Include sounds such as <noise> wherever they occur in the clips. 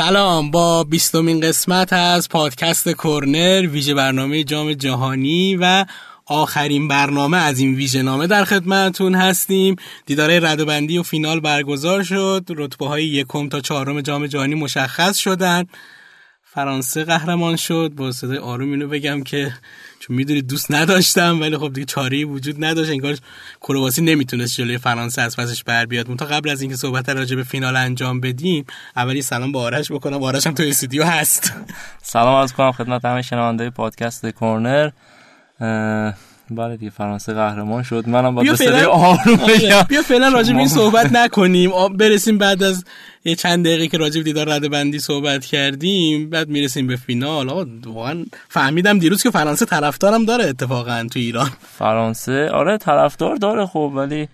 سلام با بیستمین قسمت از پادکست کرنر ویژه برنامه جام جهانی و آخرین برنامه از این ویژه نامه در خدمتتون هستیم. دیداره ردبندی و فینال برگزار شد. رتبه های یکم تا چهارم جام جهانی مشخص شدن. فرانسه قهرمان شد. با صدای آروم اینو بگم که چون می‌دونید دوست نداشتم ولی خب دیگه چاره وجود نداشت. انگار کرواسی نمی‌تونست جلوی فرانسه از پسش بر بیاد. تا قبل از اینکه صحبت راجع به فینال انجام بدیم اولی سلام با آرش بکنم. آرش هم تو استودیو هست. سلام عرض کنم خدمت همه شنونده پادکست کورنر بله دیگه فرانسه قهرمان شد. منم با صدای آروم بگم. بیا فعلا راجع به این صحبت نکنیم. برسیم بعد از یه چند دقیقه که راجع به دیدار رده بندی صحبت کردیم بعد می‌رسیم به فینال. آقا واقعا فهمیدم دیروز که فرانسه طرفدارم داره اتفاقا تو ایران. فرانسه؟ آره طرفدار داره خب ولی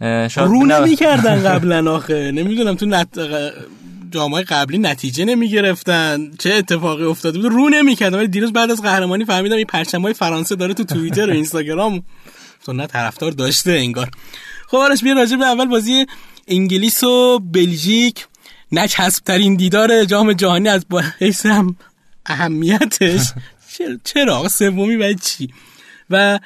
شاید رو نمی‌کردن قبلا آخه. نمی‌دونم تو نت... جامعه قبلی نتیجه نمی گرفتن چه اتفاقی افتاده بود؟ رو نمی‌کردن. ولی دیروز بعد از قهرمانی فهمیدم این پرچمای فرانسه داره تو توییتر و اینستاگرام تو نه طرفدار داشته انگار. خب آرش بیا راجع به اول بازی انگلیس و بلژیک. نه کسب ترین دیدار جام جهانی از حیث هم اهمیتش. چرا؟ سومی و چی؟ و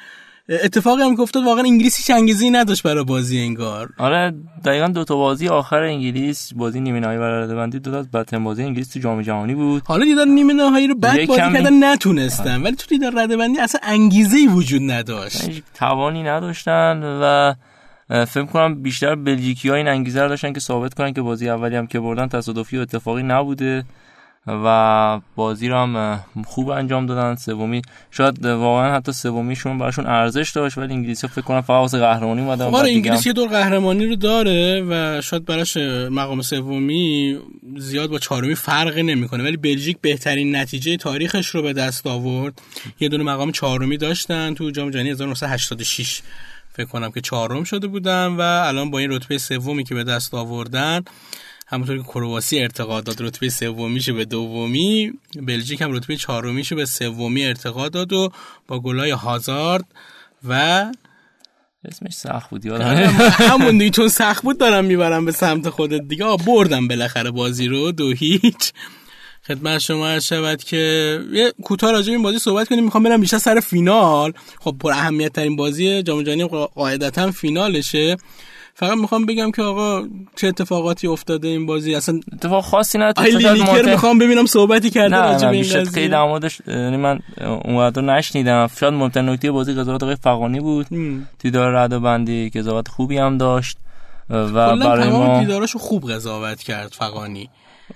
اتفاقی هم که افتاد واقعا انگلیس هیچ انگیزی نداشت برای بازی انگار. آره دقیقا دو تا بازی آخر انگلیس بازی نیمه نهایی برای ردبندی دو تا بدترین بازی انگلیس تو جام جهانی بود. حالا دیدار نیمه نهایی رو بعد بازی کردن نتونستن ولی تو دیدار ردبندی اصلا انگیزه وجود نداشت. توانی نداشتن و فکر کنم بیشتر بلژیکی ها این انگیزه رو داشتن که ثابت کنن که بازی اولی هم که بردن تصادفی و اتفاقی نبوده. و بازی رو هم خوب انجام دادن. سومی شاید واقعا حتی سومیشون براشون ارزش داشت ولی انگلیسی فکر کنم فقط واسه قهرمانی اومدن آره انگلیسی دور قهرمانی رو داره و شاید براش مقام سومی زیاد با چهارمی فرقی نمی‌کنه. ولی بلژیک بهترین نتیجه تاریخش رو به دست آورد. یه دونه مقام چهارمی داشتن تو جام جهانی 1986 فکر کنم که چهارم شده بودن و الان با این رتبه سومی که به دست آوردن همونطور که کرواسی ارتقا داد رتبه سومیشه به دومی بلژیک هم رتبه چهارمیشه به سومی ارتقا داد و با گلای هازارد و اسمش سخت بود <laughs> همون دیگه چون سخت بود دارم می‌برم به سمت خودت دیگه. بردم بالاخره بازی رو دو هیچ. خدمت شما عرض شود که یه کوتاه راجع این بازی صحبت کنیم. می‌خوام برم بیشتر سر فینال. خب پر اهمیت ترین بازی جام جهانی قاعدتا فینالشه. فقط می‌خوام بگم که آقا چه اتفاقاتی افتاده این بازی. اصلا اتفاق خاصی نداره. آی لیلیکر می‌خوام ببینم صحبتی کرده راجع به این قضیه. خیلی در موردش یعنی من اونقدر نشنیدم. شاید مهمترین نکته بازی قضاوت آقای فقانی بود. دیدار رد بندی که قضاوت خوبی هم داشت. و برای ما دیداراشو خوب قضاوت کرد فقانی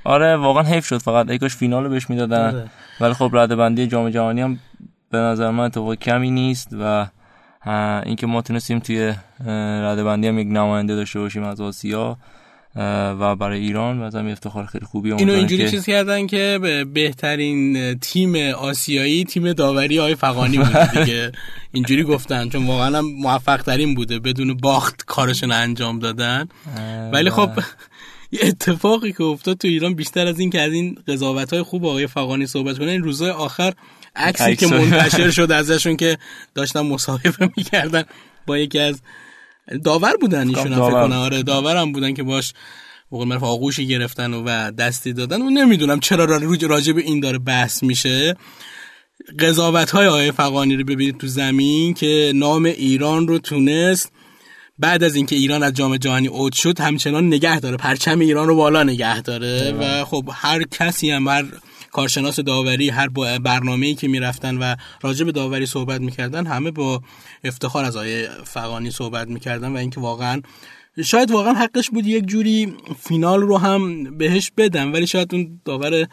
آره واقعا حیف شد. فقط ایکاش فینال رو بهش می‌دادن. آره. ولی خب رد بندی جام جهانی هم به نظر من اتفاق کمی نیست و اینکه ما تونستیم توی ردبندی هم یک نماینده داشته باشیم از آسیا و برای ایران هم افتخار خیلی خوبی اینو اینجوری که... چیز کردن که به بهترین تیم آسیایی تیم داوری آقای فقانی بود <laughs> دیگه. اینجوری گفتن چون واقعا موفق ترین بوده بدون باخت کارشون انجام دادن. ولی خب <laughs> یه اتفاقی که افتاد تو ایران بیشتر از این که از این قضاوت های خوب آقای فقانی صحبت کنه این روزهای آخر عکسی که منتشر شد ازشون که داشتن مصاحبه می‌کردن با یکی از داور بودن ایشون فکر کنم. آره داورم بودن که باش بقول معروف آغوشی گرفتن و دستی دادن و نمی‌دونم چرا راجع به این داره بحث میشه. قضاوت های آقای فقانی رو ببینید تو زمین که نام ایران رو تونست بعد از اینکه ایران از جام جهانی اوت شد همچنان نگه داره. پرچم ایران رو بالا نگه داره و خب هر کسی هم هر کارشناس داوری هر برنامه‌ای که می‌رفتن و راجع به داوری صحبت می‌کردن همه با افتخار از آیه فقانی صحبت می‌کردن و اینکه واقعا شاید واقعا حقش بود یک جوری فینال رو هم بهش بدم ولی شاید اون داور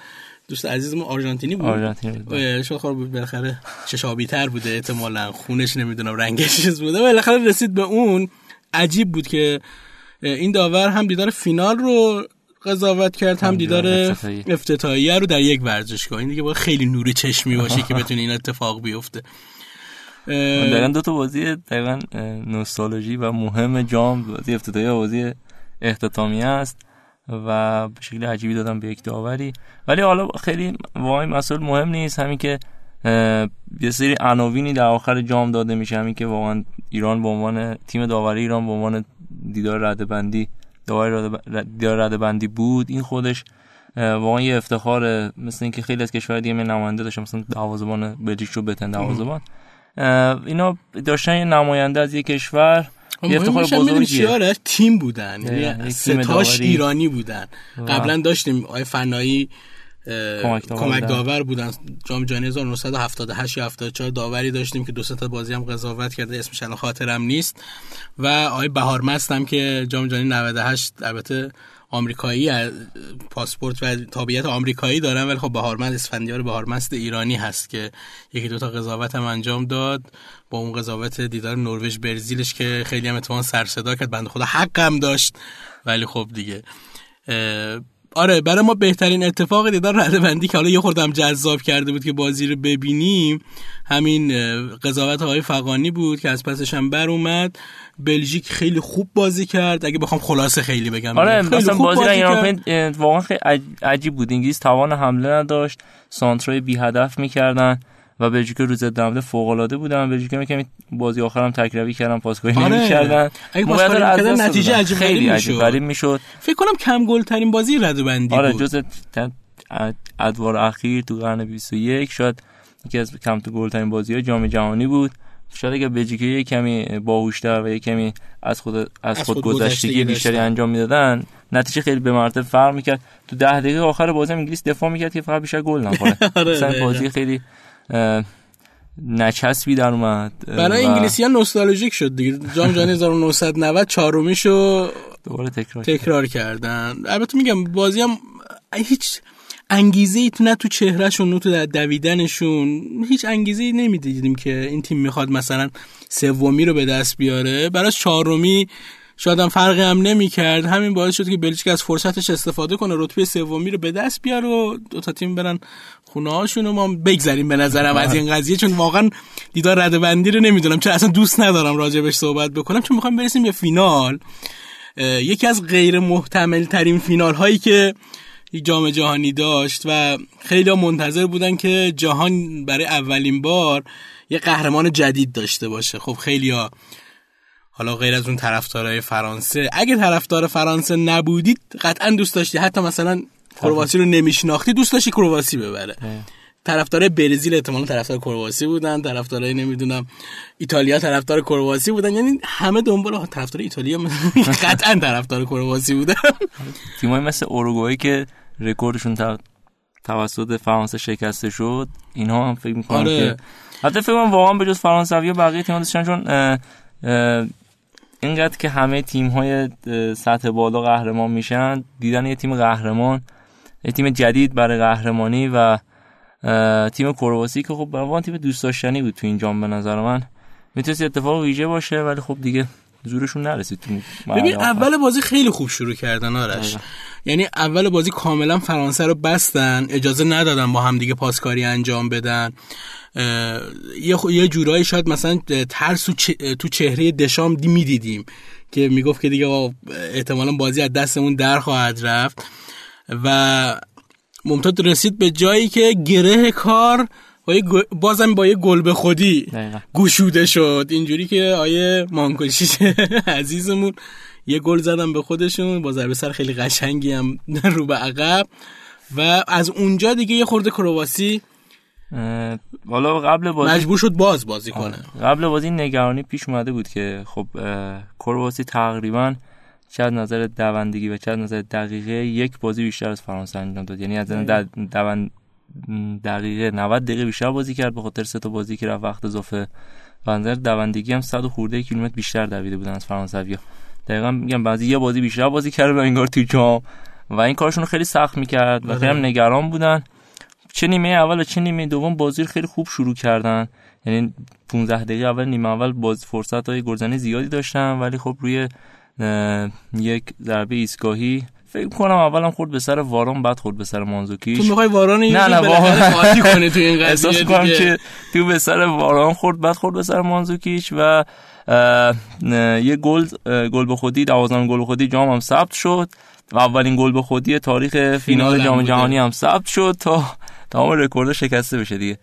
دوست عزیزمون آرژانتینی بود. آرژانتینی بود. شاید خب بالاخره چشابی تر بوده احتمالا خونش نمی‌دونم رنگش چیز بوده بالاخره رسید به اون. عجیب بود که این داور هم دیدار فینال رو قضاوت کرد هم دیدار افتتاحیه. رو در یک ورزشگاه. این دیگه باید خیلی نور چشمی باشه که بتونه این اتفاق بیفته. دقیقا دو تا بازی دقیقا نوستالژی و مهم جام بازی افتتاحیه بازی اختتامیه است و به شکل عجیبی دادم به یک داوری. ولی حالا خیلی واقعا مسئول مهم نیست. همین که یه سری عناوینی در آخر جام داده میشه. همین که واقعا ایران به عنوان تیم داوری ایران به عنوان دیدار رده بندی دیدار رده بندی بود این خودش واقعا یه افتخاره مثل اینکه خیلی از کشورهای دیگه نماینده داشتن مثلا دروازه‌بان بلژیک رو بتن دروازه‌بان. اینا داشتن یه نماینده از یه کشور یه افتخار بزرگیه. تیم بودن یعنی ستاش ایرانی بودن. قبلا داشتیم آقای فنایی کمک داور بودن. جام جهانی 1978 یا 74 داوری داشتیم که دو تا بازی هم قضاوت کرده اسمش الان خاطرم نیست. و آقای بهارمست هم که جام جهانی 98 البته آمریکایی پاسپورت و تابعیت آمریکایی دارن ولی خب بهارمند اسفندیار بهارمست ایرانی هست که یکی دو تا قضاوت هم انجام داد. با اون قضاوت دیدار نروژ برزیلش که خیلی هم اتفاقا سر صدا کرد. بنده خدا حقم داشت. ولی خب دیگه آره برای ما بهترین اتفاق دیدار رده بندی که حالا یه خوردم جذاب کرده بود که بازی رو ببینیم همین قضاوت های فقانی بود که از پسش هم بر اومد. بلژیک خیلی خوب بازی کرد. اگه بخوام خلاصه خیلی بگم. آره خیلی مثلا بازی, بازی ایران واقعا خیلی عجیب بود. انگلیس توان حمله نداشت. سانترای بی هدف می‌کردن. و بلژیک روز دمده فوق العاده بودن بلژیک میگم بازی آخرم تکروی کردن پاسگاهی آره. نمی‌کردن اگه پاسگاهی نتیجه عجیب خیلی عجیب غریب می‌شد. فکر کنم کم گل ترین بازی رد بندی آره بود. جز ادوار اخیر تو قرن 21 شاید یکی از کم تو گل ترین بازی جام جهانی بود. شاید اگه بلژیکی یه کمی باهوشتر و کمی از خود از خود, گذشتگی بیشتری انجام می‌دادن نتیجه خیلی به مراتب فرق می‌کرد. تو ده دقیقه آخر بازی انگلیس دفاع می‌کرد که فقط بیشتر گل نخوره. <laughs> آره بازی خیلی نچسبی در اومد برای و... انگلیسی ها نوستالژیک شد دیگه. جام جهانی 1990 چهارمیشو دوباره تکرار, تکرار کردن. البته میگم بازی هم هیچ انگیزه ای تو نه تو چهرهشون نه تو دویدنشون هیچ انگیزه ای نمی‌دیدیم که این تیم می‌خواد مثلا سومی رو به دست بیاره. برای چهارمی شاید هم فرقی هم نمی کرد همین باعث شد که بلژیک از فرصتش استفاده کنه رتبه سومی رو به دست بیاره و دو تا تیم برن خونه هاشون ما بگذریم به نظرم از این قضیه چون واقعا دیدار رده بندی رو نمی‌دونم. چون اصلا دوست ندارم راجبش صحبت بکنم چون می‌خوام برسیم به فینال. یکی از غیر محتمل ترین فینال هایی که جام جهانی داشت و خیلی منتظر بودن که جهان برای اولین بار یه قهرمان جدید داشته باشه. خب خیلی ها حالا غیر از اون طرفدارای فرانسه اگه طرفدار فرانسه نبودید قطعا دوست داشتی. حتی مثلا کرواسی رو نمیشناختی دوست داشتی کرواسی ببره. طرفدار برزیل احتمالاً طرفدار کرواسی بودن طرفدارای نمی‌دونم ایتالیا طرفدار کرواسی بودن. یعنی همه دنبال طرفدار ایتالیا <laughs> قطعا طرفدار کرواسی بودن. تیمای مثل اوروگوئه که رکوردشون توسط فرانسه شکسته شد اینها هم فکر می‌کنم آره. که حتی فکر کنم واقعا به جز فرانسوی و بقیه تیم‌ها چون اینقدر که همه تیم های سطح بالا قهرمان میشن دیدن یه تیم قهرمان یه تیم جدید برای قهرمانی و تیم کرواسی که خب واقعا تیم دوست داشتنی بود تو این جام به نظر من. می‌تونست اتفاق ویژه باشه ولی خب دیگه زورشون نرسید تو ببین اول بازی خیلی خوب شروع کردن آرش. یعنی اول بازی کاملا فرانسه رو بستن اجازه ندادن با هم دیگه پاسکاری انجام بدن. یه, یه جورایی شاید مثلا ترس تو چهره دشام دی می‌دیدیم که می‌گفت که دیگه احتمالا بازی از دستمون در خواهد رفت. و ممتد رسید به جایی که گره کار بازم با یه گل به خودی گشوده شد. اینجوری که آیه مانکوشیش <laughs> عزیزمون یه گل زدم به خودشون با ضربه سر خیلی قشنگی هم <laughs> رو به عقب. و از اونجا دیگه یه خورده کرواسی حالا قبل بازی مجبور شد باز بازی کنه. قبل بازی نگرانی پیش اومده بود که خب کرواسی تقریبا چه از نظر دوندگی و چه از نظر دقیقه یک بازی بیشتر از فرانسه انجام داد. یعنی از نظر دوند دقیقه 90 دقیقه بیشتر بازی کرد به خاطر سه تا بازی که رفت وقت اضافه. و نظر دوندگی هم 100 خورده کیلومتر بیشتر دویده بودن از فرانسویا دقیقا میگم بعضی یه بازی بیشتر بازی کرد و انگار تو جام. و این کارشون خیلی سخت می‌کرد و خیلی هم نگران بودن. چه نیمه اول و چه نیمه دوم بازی رو خیلی خوب شروع کردن. یعنی 15 دقیقه اول نیمه اول باز فرصت های گلزنی زیادی داشتن ولی خب روی یک ضربه ایستگاهی. فکر کنم اولم خورد به سر واران بعد خورد به سر مانزوکیش تو می‌خوای واران نه نه واقعا. کنی تو این قضیه احساس کنم که تو به سر واران خورد بعد خورد به سر مانزوکیش و یه گل گل به خودی 12 گل به خودی جام هم ثبت شد. و اولین گل به خودی تاریخ فینال جام جهانی هم ثبت شد تا تمام رکورد شکسته بشه دیگه.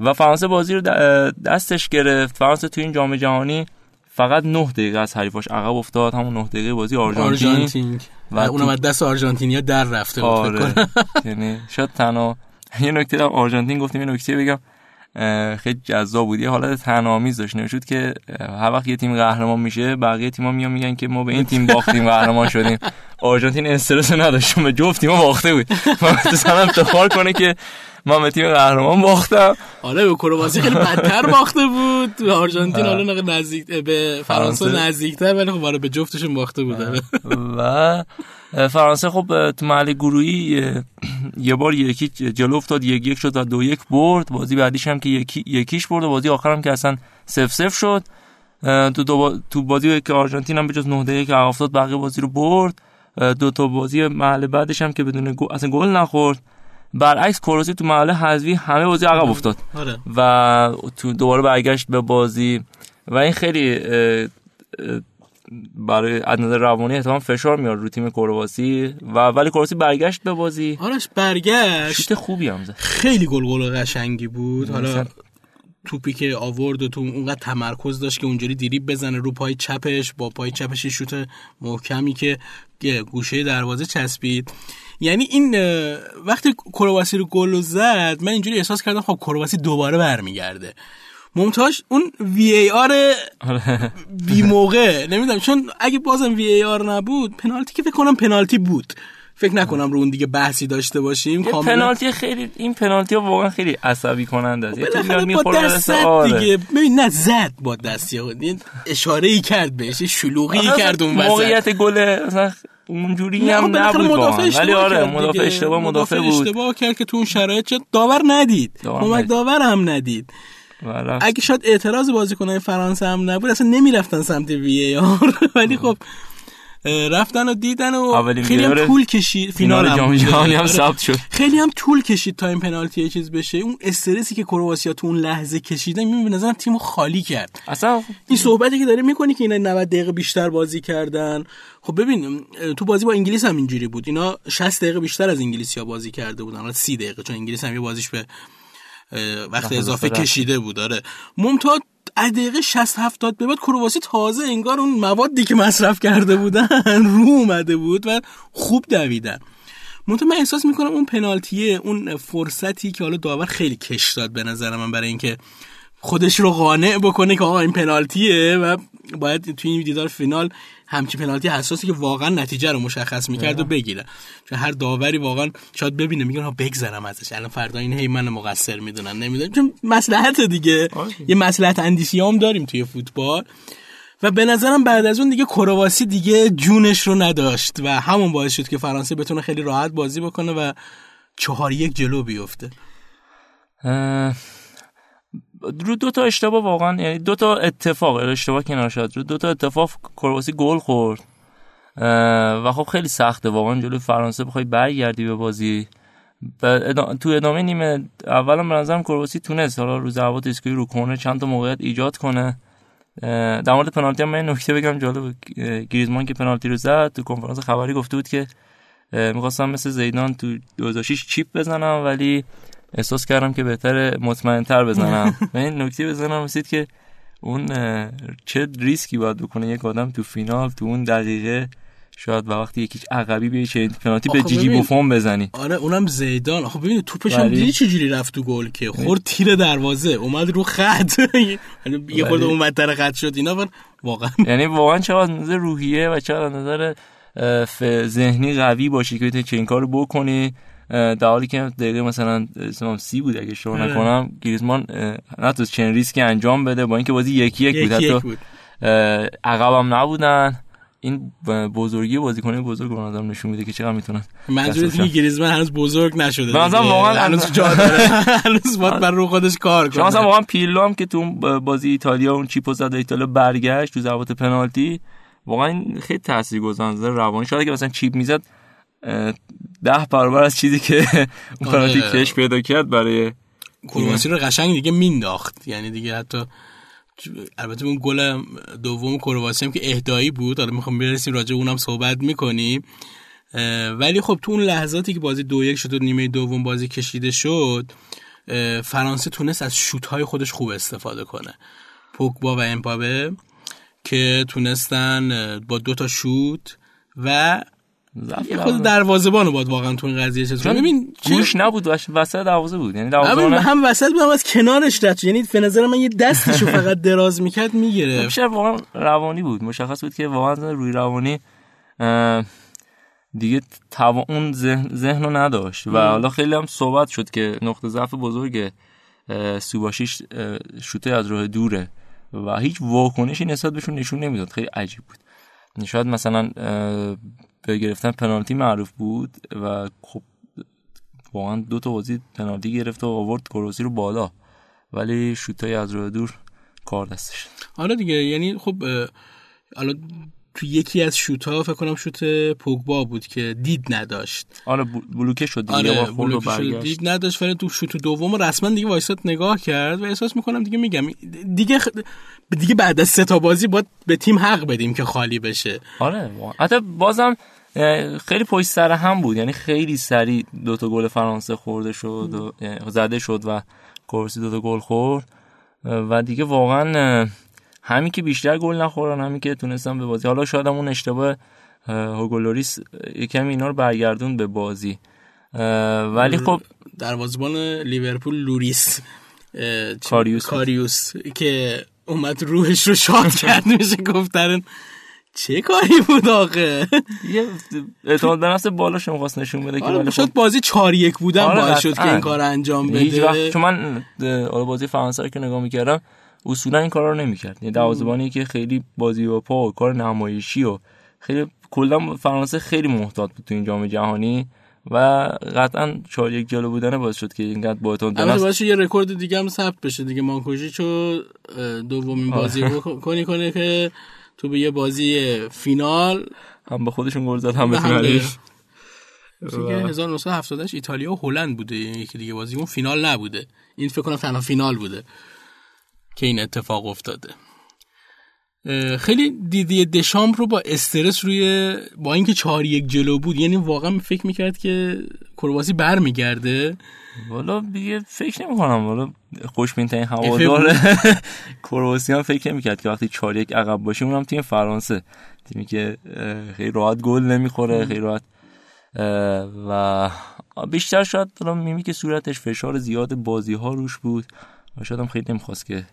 و فرانسه بازی رو دستش گرفت. فرانسه تو این جام جهانی فقط 9 دقیقه از حریفاش عقب افتاد. همون 9 دقیقه بازی آرژانتین, آرژانتین. و اونم از دست آرژانتینیا در رفته بود آره. <laughs> یعنی شاید تنها یه نکته در آرژانتین گفتیم یه نکته بگم. خیلی جذاب بود. یه حالت تنامیز داشت. نمی‌شد که هر وقت یه تیم قهرمان میشه بقیه تیم‌ها میان میگن که ما به این تیم باختیم قهرمان شدیم. آرژانتین استرس نداشت به جفت تیم‌ها باخته بود. مثلا افتخار کنه که من به تیم قهرمان باختم. آره به کرواسی خیلی بدتر باخته بود. آرژانتین حالا نزدیک به فرانسه نزدیکتر ولی خب آره به جفتشون باخته بود. و فرانسه خب تو محل گروهی یه بار یکی جلو افتاد یک یک شد و دو یک برد. بازی بعدیش هم که یکی یکیش برد و بازی آخرم که اصلا سف سف شد. تو تو بازی که آرژانتین هم به جز 9 دقیقه که افتاد بقیه بازی رو برد. دو تا بازی محل بعدش هم که بدون گل اصلا گل نخورد. برعکس کروسی تو محله حذفی همه بازی عقب افتاد. آره. و تو دوباره برگشت به بازی. و این خیلی برای از نظر روانی احتمال فشار میاد رو تیم کرواسی. و ولی کرواسی برگشت به بازی. آرش برگشت. شوت خوبی هم زد. خیلی گل گل قشنگی بود. حالا توپی که آورد و تو اونقدر تمرکز داشت که اونجوری دیریب بزنه رو پای چپش با پای چپش شوت محکمی که گوشه دروازه چسبید. یعنی این وقتی کرواسی رو گل زد من اینجوری احساس کردم خب کرواسی دوباره برمیگرده. ممتاز اون وی ای آر بی موقع نمی‌دونم چون اگه بازم وی ای آر نبود پنالتی که فکر کنم پنالتی بود. فکر نکنم رو اون دیگه بحثی داشته باشیم. کاملا پنالتی خیلی این پنالتی ها واقعا خیلی عصبی کننده است. یه با دست آره. دیگه. ببین نه زد با دست اشاره ای کرد بهش شلوغی کرد اون وسط. موقعیت گل مثلا اونجوری هم خب نبود ولی آره مدافع اشتباه مدافع بود. اشتباه کرد که تو اون شرایط داور ندید. کمک داور هم ندید. اگه شاید اعتراض بازیکنان فرانسه هم نبود اصلا نمی‌رفتن سمت وی ای آر. <laughs> ولی خب رفتن و دیدن و خیلی هم طول کشید فینال جام جهانی هم ثبت شد. خیلی هم طول کشید تا این پنالتی یه چیز بشه. اون استرسی که کرواتیا تو اون لحظه کشیدن می‌بینی به نظرم تیمو خالی کرد. اصلا این صحبتی که داره می‌کنی که اینا 90 دقیقه بیشتر بازی کردن. خب ببین تو بازی با انگلیس هم اینجوری بود. اینا 60 دقیقه بیشتر از انگلیسیا بازی کرده بودن. حالا 30 دقیقه چون انگلیس هم یه بازیش به وقت اضافه کشیده بود. داره ممتاز از دقیقه 60 70 به بعد کرواسی تازه انگار اون موادی که مصرف کرده بودن رو اومده بود و خوب دویدن. منتها من احساس می‌کنم اون پنالتیه اون فرصتی که حالا داور خیلی کش داد به نظر من برای اینکه خودش رو قانع بکنه که آقا این پنالتیه و باید توی این دیدار فینال همچین پنالتی حساسی که واقعا نتیجه رو مشخص می‌کرد و بگیره. چون هر داوری واقعا شاید ببینه میگن ها بگذرم ازش. الان فردا این هی من مقصر می‌دونن نمی‌دونم چون مصلحت دیگه. یه مصلحت اندیشی هم داریم توی فوتبال. و به نظرم بعد از اون دیگه کرواسی دیگه جونش رو نداشت و همون باعث شد که فرانسه بتونه خیلی راحت بازی بکنه و چهار یک جلو بیفته. رو دو تا اشتباه واقعا یعنی دو تا اتفاق اشتباه کنار شد. رو دو تا اتفاق کرواسی گل خورد. و خب خیلی سخته. واقعا جلوی فرانسه بخوای برگردی به بازی. تو ادامه نیمه اولم به نظرم کرواسی تونست. حالا رو ضربات رو کنه چند تا موقعیت ایجاد کنه. در مورد پنالتی هم من نکته بگم. جالب گریزمان که پنالتی رو زد تو کنفرانس خبری گفته بود که می‌خواستم مثل زیدان تو 2006 چیپ بزنم ولی احساس کردم که بهتر مطمئنتر بزنم. <laughs> و این نکته بزنم رسید که اون چه ریسکی باید بکنه یک آدم تو فینال تو اون دقیقه شاید و وقتی یکیش عقبی بیای چه پنالتی به جیجی بوفون بزنی. آره اونم زیدان. آخه ببین توپش هم دیدی چجوری رفت تو گل که خورد تیر دروازه اومد رو خط. <laughs> یه خورده اون طرف خط شد اینا واقعا. <laughs> یعنی واقعا چقدر نظر روحیه و چقدر نظر ذهنی قوی باشی که چه این کارو بکنی. در حالی که دقیقه مثلا سی بود اگه آره. نکنم گریزمان نتونست چنین ریسکی انجام بده با اینکه بازی یکی یک بود. حتی عقب هم نبودن. این بزرگی بازیکن بزرگ رو آدم نشون میده که چقدر می‌تونن منظورت اینه گریزمان هنوز بزرگ نشده. به نظرم واقعا هنوز جا داره. <laughs> هنوز باید بر رو خودش کار کنه. مثلا واقعا پیرلو هم که تو بازی ایتالیا اون چیپو زد ایتالیا برگشت تو ضربات پنالتی واقعا خیلی تاثیرگذار نظر روانی. شاید که مثلا چیپ می‌زد ده برابر از چیزی که اون پنالتی کش پیدا کرد برای کرواسی رو قشنگ دیگه مینداخت. یعنی دیگه حتی البته اون گل دوم کرواسی هم که اهدایی بود. حالا می‌خوام برسیم راجع اونم صحبت می‌کنیم. ولی خب تو اون لحظاتی که بازی دو یک شد و نیمه دوم بازی کشیده شد فرانسه تونست از شوت های خودش خوب استفاده کنه. پوکبا و امپابه که تونستن با دو تا شوت و یه خود دروازه‌بانو باید واقعا تو این قضیه چطور ببین گوش نبود وسط دروازه بود. یعنی دروازه هم وسط بود هم از کنارش رد یعنی به نظر من یه دستشو <laughs> فقط دراز می‌کرد می‌گیره بیشتر واقعا روانی بود. مشخص بود که واقعا روی روانی دیگه توا اون ذهن رو نداشت. و حالا خیلی هم صحبت شد که نقطه ضعف بزرگ سوباشیش شوته از راه دوره. و هیچ واکنشی نسبت بهشون نشون نمی‌داد. خیلی عجیب بود. شاید مثلا به گرفتن پنالتی معروف بود و خب واقعا دو تا بازی پنالتی گرفت و آورد کروسی رو بالا ولی شوتای از راه دور کار دستش. آره دیگه یعنی خب حالا تو یکی از شوت ها فکر کنم شوت پوگبا بود که دید نداشت. آره بلوکه شد دیگه آره بلوکه شد دید نداشت ولی تو شوت دوم رسما دیگه وایسات نگاه کرد و احساس می‌کنم دیگه میگم دیگه خ... دیگه بعد از سه تا بازی باید به تیم حق بدیم که خالی بشه. آره حتی بازم خیلی پشت سر هم بود. یعنی خیلی سریع دو تا گل فرانسه خورده شد و زده شد و کورسی دو تا گل خورد. و دیگه واقعا همین که بیشتر گل نخورن همین که تونستن به بازی حالا شاید اون اشتباه هوگو لوریس یکم اینا رو برگردون به بازی. ولی خب دروازه‌بان لیورپول لوریس کاریوس کاریوس که اومد روحش رو شاد کرد میشه گفتن چه کاری بود آخه؟ یه اعتماد به نفس بالاش می‌خواست نشون بده که آره شد بازی 4 1 بودن آره باعث شد که این کار انجام بده. چون من بازی فرانسه رو که نگاه می‌کردم اصولا این کارا رو نمی‌کرد. یعنی دروازه‌بانی که خیلی بازی با پا و کار نمایشی و خیلی کلا فرانسه خیلی محتاط بود تو این جام جهانی و قطعا 4 یک جلو بودن باعث شد که اینقدر با اعتماد به نفس یه رکورد دیگه هم ثبت بشه. دیگه مانکوژیچو دومین بازی <laughs> کنی کنه که تو به یه بازی فینال. هم به خودشون گل زد هم به و... 1978 ایتالیا و هلند بوده یکی دیگه بازی. اون فینال نبوده. این فکر کنم تنها فینال بوده که این اتفاق افتاده. خیلی دیدی دشام رو با استرس روی با اینکه چهار یک جلو بود یعنی واقعا فکر می‌کرد که کرواسی برمیگرده. والا دیگه فکر نمی کنم والا خوشبین ترین هوادار کرواسی هم فکر <laughs> نمی‌کرد که وقتی 4 یک عقب باشه اونم تیم فرانسه. تیمی که خیلی راحت گل نمی‌خوره خیلی راحت و بیشتر شاید میمی که صورتش فشار زیاد بازی ها روش بود و شاید هم خیلی نمی‌خواست که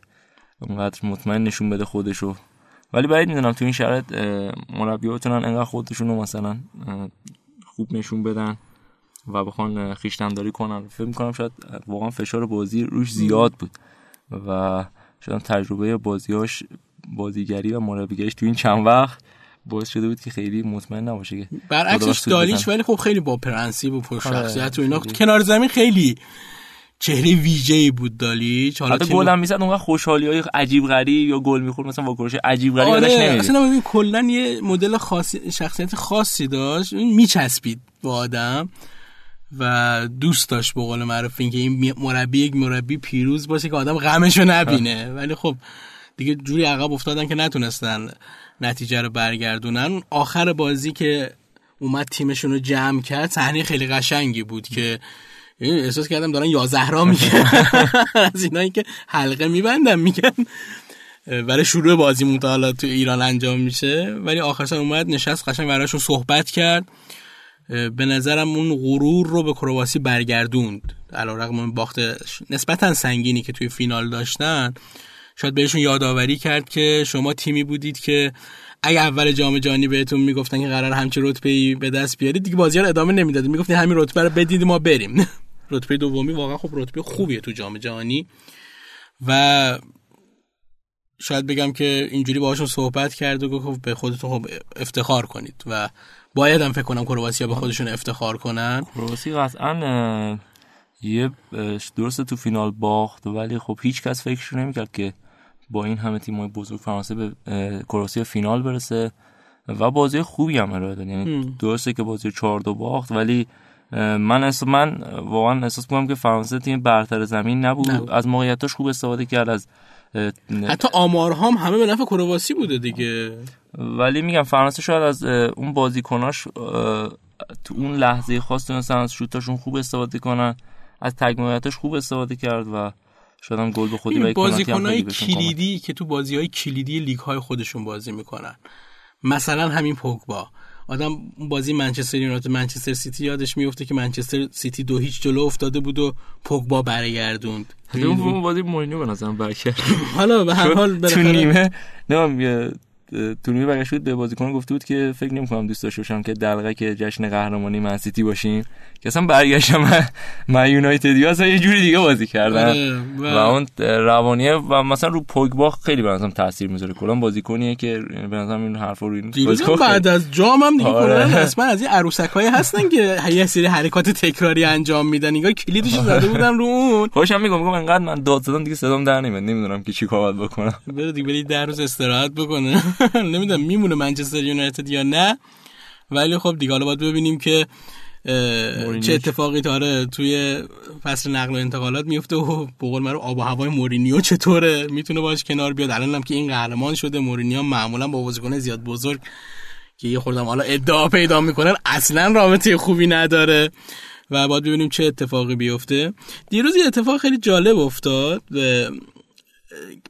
اونقدر مطمئن نشون بده خودشو. ولی باید می‌دونم تو این شرایط مربی بتونن انقدر خودشون رو مثلا خوب نشون بدن. و بخوان خیشتنداری کنن. فکر می‌کنم شاید واقعا فشار بازی روش زیاد بود و شاید تجربه بازیاش بازیگری و مربیگریش تو این چند وقت باعث شده بود که خیلی مطمئن نباشه که برعکسش دالیش ولی خب خیلی با پرنسیب و پرشخصیت و اینا. کنار زمین خیلی چهره ویژه‌ای بود دالیچ. حالا حتی گل هم می‌زد اونقدر خوشحالی های عجیب غریب یا گل می‌خورد مثلا واکنش عجیب غریب آره. نمی‌دید اصلا کلا یه مدل خاصی شخصیت خاصی داشت. میچسبید با آدم. و دوست داشت به قول معروف اینکه این مربی یک مربی پیروز باشه که آدم غمشو نبینه. <laughs> ولی خب دیگه جوری عقب افتادن که نتونستن نتیجه رو برگردونن. آخر بازی که اومد تیمشون رو جمع کرد صحنه خیلی قشنگی بود که احساس کردم دارن یا زهرا میگن. <laughs> <laughs> از اینایی که حلقه میبندم میگن. برای شروع بازی مطالعات تو ایران انجام میشه. ولی آخرش اومد نشست قشنگ براشون صحبت کرد. به نظرم اون غرور رو به کرواسی برگردوند. علیرغم اون باخت نسبتا سنگینی که توی فینال داشتن. شاید بهشون یادآوری کرد که شما تیمی بودید که اگه اول جام جهانی بهتون می‌گفتن که قرار همچه رتبه به دست بیارید دیگه بازی رو ادامه نمی‌دادید. می‌گفتین همین رتبه رو بدید ما بریم. <laughs> رتبه دومی واقعا خب رتبه خوبیه تو جام جهانی. و شاید بگم که اینجوری باهاشون صحبت کرد و گفت خب به خودتون خب افتخار کنید. و باید هم فکر کنم کرواسیا به خودشون افتخار کنن. کرواسی قطعا یه اه، درست تو فینال باخت ولی خب هیچ کس فکرش نمی‌کرد که با این همه تیم‌های بزرگ فرانسه به کرواسی فینال برسه. و بازی خوبی هم ارائه داد. یعنی درسته که بازی 4 دو باخت ولی من احساس من واقعا احساس می‌کنم که فرانسه تیم برتر زمین نبود. نبود. از موقعیتاش خوب استفاده کرد از حتی آمارها هم همه به نفع کرواسی بوده دیگه. ولی میگم فرانسه شاید از اون بازیکناش تو اون لحظه خاص تونستن از شوتاشون خوب استفاده کنن از تک موقعیتاش خوب استفاده کرد و شاید هم گل به خودی و کمک کلیدی که تو بازی های کلیدی لیگ های خودشون بازی می‌کنن. مثلا همین پوگبا. آدم بازی منچستر یونایتد منچستر سیتی یادش میفته که منچستر سیتی دو هیچ جلو افتاده بود و پوگبا برگردوند. اون بازی مورینیو به نظرم برکرد <laughs> حالا به هر حال تو نیمه نه تو نیمه برگشت بود به بازیکن گفته بود که فکر نمی‌کنم دوست داشته باشم که دلقه که جشن قهرمانی من سیتی باشیم. که اصلا برگشتم من, من یونایتدی اصلا یه جوری دیگه بازی کردن آره، و اون روانیه و مثلا رو پوگبا خیلی به نظرم تاثیر می‌ذاره. کلا بازیکنیه که به نظرم این حرفا رو این بعد از جام هم دیگه آره. رسما از این عروسکای هستن که یه سری حرکات تکراری انجام میدن. انگار کلیدش زده بودن رو اون. خوشم میگم میگم انقدر من داد زدم دیگه صدام در نمیاد. نمی‌دونم که چی کار باید بکنم. بره دیگه بری در روز استراحت بکنه. <laughs> نمی‌دونم میمونه منچستر یونایتد یا نه. ولی خب دیگه حالا باید ببینیم که چه اتفاقی تاره توی فصل نقل و انتقالات میفته و به قول معروف آب و هوای مورینیو چطوره. می‌تونه باش کنار بیاد. الان هم که این قهرمان شده مورینیو معمولا با بازیکن زیاد بزرگ که یه خوردم حالا ادعا پیدا می‌کنن اصلا رابطه خوبی نداره و باید ببینیم چه اتفاقی بیفته. دیروز یه اتفاق خیلی جالب افتاد.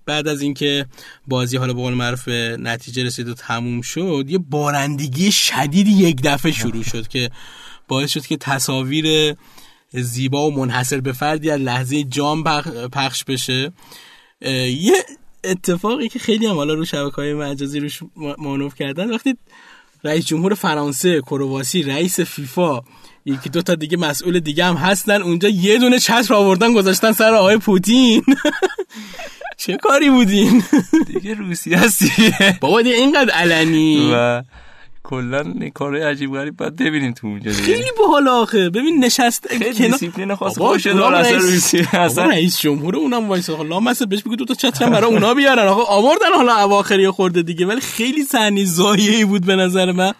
بعد از اینکه بازی حالا به قول معروف نتیجه رسید و تموم شد یه بارندگی شدیدی یک دفعه شروع شد که باعث شد که تصاویر زیبا و منحصر به فردی از لحظه جام پخ- پخش بشه. یه اتفاقی که خیلی هم حالا رو شبکه های مجازی روش ما- مانور کردن وقتی رئیس جمهور فرانسه کرواسی رئیس فیفا یکی دو تا دیگه مسئول دیگه هم هستن اونجا یه دونه چتر آوردن گذاشتن سر آقای پوتین. <laughs> چه کاری بودین؟ <laughs> دیگه روسی هستی. بابا دیگه اینقدر علنی. و کلا کارهای عجیب غریب باید ببینیم تو اونجا دیگه. خیلی باحال آخه. ببین نشست خیلی دیسیپلین خاص خودش داره اصلا روسی اصلا رئیس جمهور اونم وایس لا مثلا بهش بگو دو تا چترم برای اونا بیارن. آقا آوردن حالا اواخری خورده دیگه. ولی خیلی صحنه زایه‌ای بود به نظر من.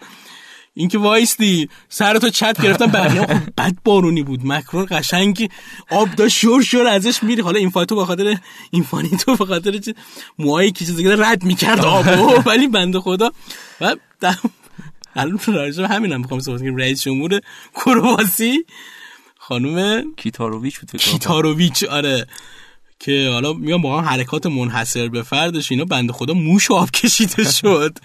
اینکه وایستی سر تو چت گرفتن بقیه <laughs> خب بد بارونی بود. مکرون قشنگ آب داشت شور شور ازش میری. حالا این فایتو به خاطر این فانیتو به خاطر که چیزی که رد می‌کرد آبو <laughs> ولی بنده خدا. و الان راجع همینم می‌خوام صحبت کنم. رئیس جمهور کرواسی خانم کیتاروویچ بود. کیتاروویچ آره. که حالا میگم با هم حرکات منحصر به فردش اینا بنده خدا موش آب کشیده <laughs> شد.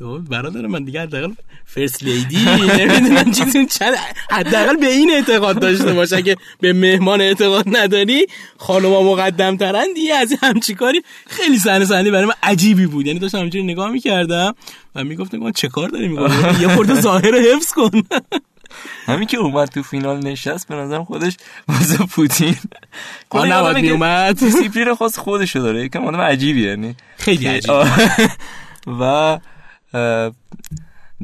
که بابا برادر من دیگه حداقل first lady نمی‌دونم چیزی اون چند حداقل به این اعتقاد داشته باشه اگه به مهمان اعتقاد نداری خانوما مقدم ترن دیگه از همچی کاری خیلی صحنه صحنه برای من عجیبی بود. یعنی داشتم همینجوری نگاه می‌کردم و می‌گفتم من چه کار داری می‌کنی؟ یه خورده ظاهر رو حفظ کن. همین که اومد تو فینال نشست به نظرم خودش واسه پوتین <laughs> آه، نباید آدمی که میومد. دیسیپلین خاص خودشو داره. یکم آدم عجیبیه یعنی خیلی عجیب. <laughs> و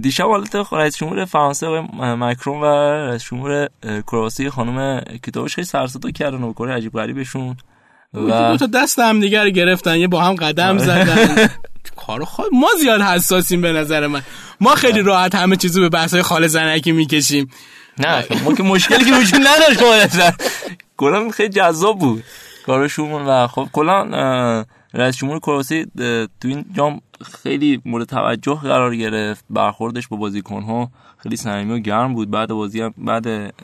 دیشب حالت رئیس جمهور فرانسه آقای مکرون و رئیس جمهور کرواسی خانم کتابش خیلی سرصدا کردن و کار عجیب غریبشون دو و تا دست هم دیگه رو گرفتن یه با هم قدم زدن. <laughs> کارو خود ما زیاد حساسیم به نظر من. ما خیلی راحت همه چیزو به بحث خال زنکی می‌کشیم. نه ما که مشکلی که وجود نداشت کلا خیلی جذاب بود کارشون و خب کلا رئیس جمهور کرواسی اه، تو این جام خیلی مورد توجه قرار گرفت. برخوردش با بازیکن‌ها خیلی صمیمی و گرم بود. بعد بازی هم بعد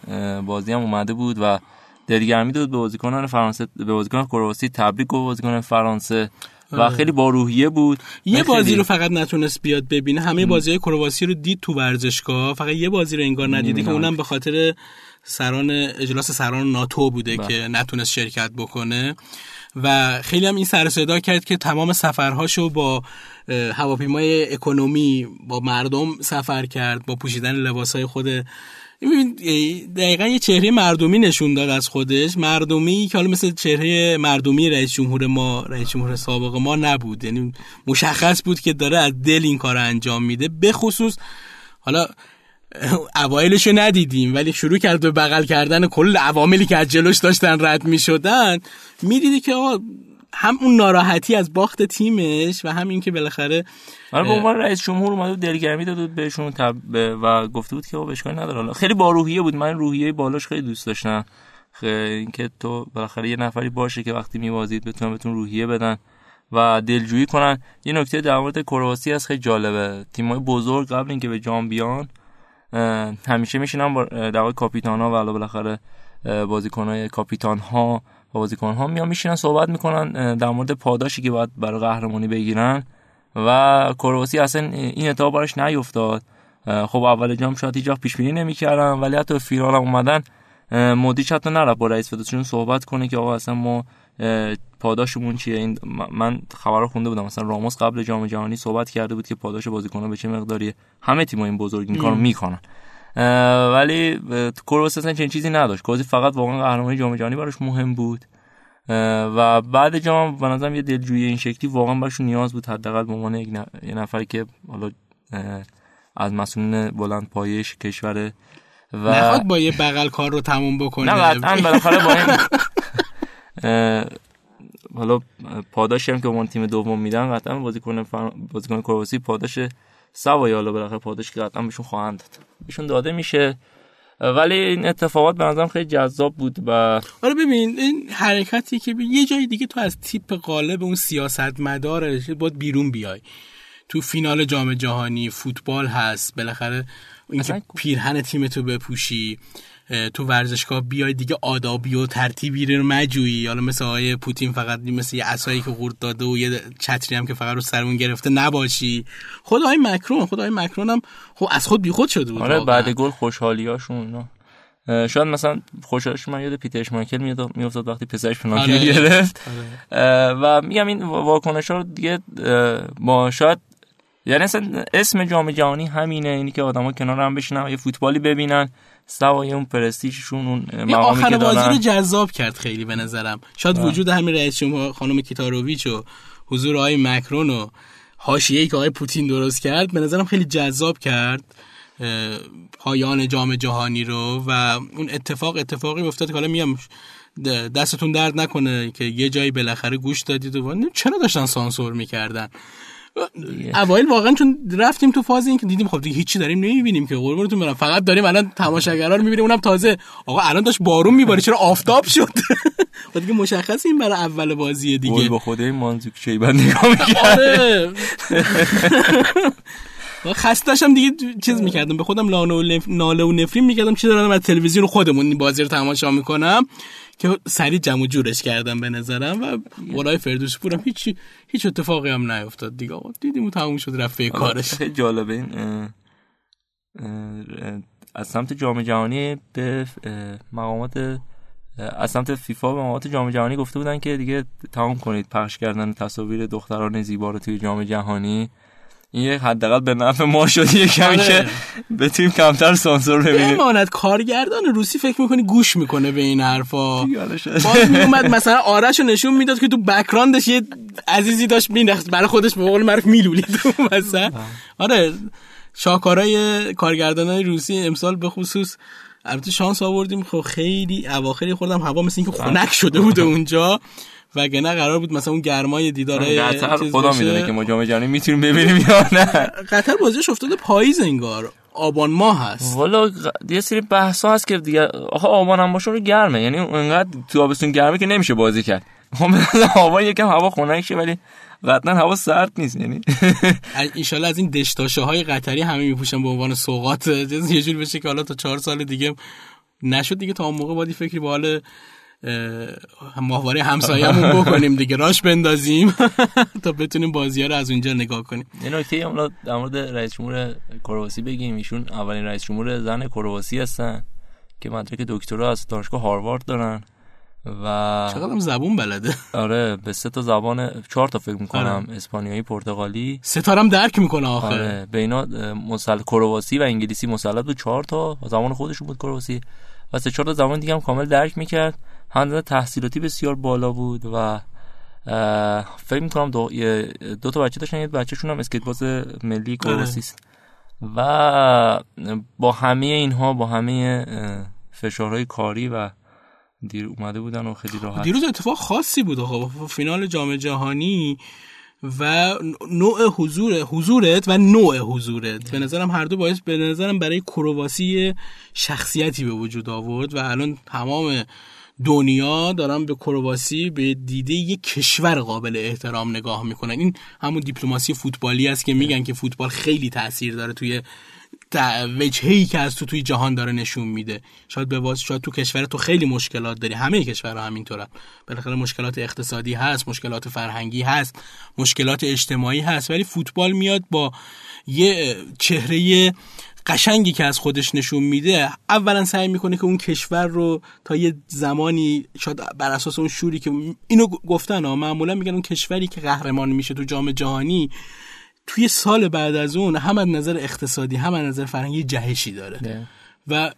بازی هم اومده بود و دلگرمی داد به بازیکنان فرانسه به بازیکنان کرواسی تبریک گفت بازیکنان فرانسه و خیلی با روحیه بود. یه خیلی- بازی رو فقط نتونست بیاد ببینه. همه بازی های کرواسی رو دید تو ورزشگاه. فقط یه بازی رو انگار ندیده که اونم به خاطر سران اجلاس سران ناتو بوده که نتونست شرکت بکنه. و خیلی هم این سر صدا کرد که تمام سفرهاشو با هواپیمای اکونومی با مردم سفر کرد با پوشیدن لباسهای خود دقیقا یه چهره مردمی نشون داد از خودش. مردمی که حالا مثل چهره مردمی رئیس جمهور ما رئیس جمهور سابق ما نبود. یعنی مشخص بود که داره از دل این کار انجام میده. به خصوص حالا اوایلشو ندیدیم ولی شروع کرد به بغل کردن کل عواملی که از جلوش داشتن رد می‌شدن می‌دیدی که آقا هم اون ناراحتی از باخت تیمش و هم اینکه بالاخره آره به عنوان رئیس جمهور اومد دلگرمی داد بهشون تب و گفته بود که او اشکالی نداره. خیلی با روحیه بود. من روحیه بالاش خیلی دوست داشتم. اینکه تو بالاخره یه نفری باشه که وقتی میوازید بتونن بهتون روحیه بدن و دلجویی کنن. یه نکته در مورد کرواسی از خیلی جالبه. تیمای بزرگ قبل اینکه به جام بیان همیشه میشینن با در کاپیتان ها و علاوه بالاخره بازیکن کاپیتان ها و بازیکن ها میان میشینن صحبت می‌کنن در مورد پاداشی که باید برای قهرمانی بگیرن و کرواسی اصلا این اتفاق براش نیفتاد. خب اول جام شاید هیچ پیش بینی نمی‌کردن ولی حتی فینال اومدن مدیش حتی نرفت با رئیس فدراسیون صحبت کنه که آقا اصلا ما پاداشمون چیه؟ این من خبر خونده بودم. مثلا راموس قبل جام جهانی صحبت کرده بود که پاداش بازیکن‌ها به چه مقداری همه تیم‌ها این بزرگ این کارو می‌کنن. ولی کروس اصلا چنین چیزی نداشت. کوزی فقط واقعا قهرمانی جام جهانی براش مهم بود. و بعد جام به نظرم یه دلجویی این شکلی واقعا براش نیاز بود. حداقل به عنوان یک یه نفری که حالا از مسئولین بلند پایش کشور و نخواد با یه بغل کار رو تموم بکنه. نه قطعا بالاخره با این <laughs> حالا پاداشی هم که اون تیم دوم میدن قطعا بازیکن بازیکن کرواسی پاداش سوای حالا بالاخره پاداش که قطعا بهشون خواهند داد. بهشون داده میشه. ولی این اتفاقات به نظرم خیلی جذاب بود و آره ببین این حرکتی که یه جای دیگه تو از تیپ قالب اون سیاست مدارش باید بیرون بیای. تو فینال جام جهانی فوتبال هست بالاخره اینکه پیرهن تیم تو بپوشی. تو ورزشگاه بیای دیگه آدابی و ترتیبی رو مجویی حالا مثل آقای پوتین فقط مثل یه عصایی که قورت داده و یه چتری هم که فقط رو سرمون گرفته نباشی. خود آقای مکرون خود آقای مکرون هم خب از خود بیخود شده بود آره بعد گل خوشحالیاشون شاید مثلا خوشحالش من یاد پیتر مایکل میاد میافتاد وقتی پسرش پنالتی آره. گرفت آره. و میگم این واکنش رو دیگه ما شاید یعنی اصلا اسم جام جهانی همینه اینی که آدما کنار هم بشینن یه فوتبالی ببینن. سوای اون پرستیژشون اون مقامی که دارن بازی رو جذاب کرد خیلی به نظرم. شاید وجود همین رئیس جمهور خانم کیتاروویچ و حضور آقای مکرون و حاشیه‌ای که آقای پوتین درست کرد به نظرم خیلی جذاب کرد پایان جام جهانی رو و اون اتفاق اتفاقی افتاد که حالا میام دستتون درد نکنه که یه جایی بالاخره گوش دادید و چرا داشتن سانسور می‌کردن؟ اوایل واقعا چون رفتیم تو فاز این که دیدیم خب دیگه هیچی داریم نمی‌بینیم که قربونتون برم. فقط داریم الان تماشاگرا رو می‌بینیم اونم تازه. آقا الان داشت بارون میباره چرا آفتاب شد؟ <laughs> خب دیگه مشخص این برای اول بازی دیگه. گل به خدای مانزوک شیبان نگاه آره. <laughs> خسته داشتم دیگه چیز می‌کردم. به خودم ناله و نفرین می‌کردم. چی دارم از تلویزیون خودمون این بازی رو تماشا می‌کنم. که سری جمع جورش کردم به نظرم و ولای فردوسی پورم هیچ هیچ اتفاقی هم نیفتاد دیگه. دیدیم تموم شد رفته کارش. خیلی جالبه این از سمت جام جهانی به مقامات از سمت فیفا به مقامات جام جهانی گفته بودن که دیگه تمام کنید پخش کردن تصاویر دختران زیبا رو توی جام جهانی. این یک حداقل به نفع ما شد یه کمی آره. که بتونیم کمتر سانسور ببینیم. بماند. کارگردان روسی فکر می‌کنی گوش می‌کنه به این حرفا؟ باز میومد مثلا آرش رو نشون می‌داد که تو بکراندش یه عزیزی داشت مینداخت برای خودش به قول معروف میلولید مثلا. آره. شاهکارای کارگردانای روسی امسال به خصوص البته شانس آوردیم. خب خیلی اواخری خوردم. هوا مثل اینکه خنک شده بود اونجا. وگرنه قرار بود مثلا اون گرمای دیداره قطر خدا می‌دونه که ما جام جهانی می‌تونیم ببینیم یا نه. قطر بازیش افتاده پاییز انگار. آبان ماه هست. والا یه سری بحث ها هست که دیگه آخه آبان هم باشه رو گرمه. یعنی انقدر تو آبستون گرمه که نمیشه بازی کرد. خب آبان یکم هوا خنک شه ولی قطعا هوا سرد نیست یعنی. ان از این دشتاشه های قطری همه میپوشن به عنوان سوغات. <laughs> یه جوری بشه که حالا تا چهار سال دیگه نشد دیگه تا اون موقع بادی فکری به حال ماهواره همسایه‌مون <laughs> بکنیم دیگه راش بندازیم <laughs> تا بتونیم بازی ها رو از اونجا نگاه کنیم. یه نکته هم در مورد رئیس جمهور کرواسی بگیم. ایشون اولین رئیس جمهور زن کرواسی هستن که مدرک دکترا از دانشگاه هاروارد دارن و چقدر زبون بلده. آره به سه تا زبان چهار تا فکر می‌کنم اسپانیایی پرتغالی. ستارم درک می‌کنه آخه. آره به اینا مسل کرواسی و انگلیسی مسلط بود. چهار تا زبان خودشون بود کرواسی. و سه چهار تا زبان دیگه هم کامل درک می‌کرد. هم تحصیلاتی بسیار بالا بود و فکر می‌کنم دو, دو تا بچه داشتن یه بچهشون هم اسکیت باز ملی کرواسی است و با همه اینها با همه فشارهای کاری و دیر اومده بودن و خیلی راحت. دیروز اتفاق خاصی بود خب فینال جام جهانی و نوع حضور حضورت و نوع حضورت. به نظرم هر دو باعث به نظرم برای کرواسی شخصیتی به وجود آورد و الان تمام دنیا دارن به کرواسی به دیده یک کشور قابل احترام نگاه می‌کنن. این همون دیپلماسی فوتبالی است که میگن که فوتبال خیلی تاثیر داره توی وجهی که از تو توی جهان داره نشون میده. شاید به واسه شاید تو کشور تو خیلی مشکلات داری. همه کشورها همینطوره بالاخره مشکلات اقتصادی هست مشکلات فرهنگی هست مشکلات اجتماعی هست. ولی فوتبال میاد با یه چهره قشنگی که از خودش نشون میده اولا سعی می‌کنه که اون کشور رو تا یه زمانی شاید بر اساس اون شوری که اینو گفتن ها معمولا میگن اون کشوری که قهرمان میشه تو جام جهانی توی سال بعد از اون هم از نظر اقتصادی هم از نظر فرهنگی جهشی داره. و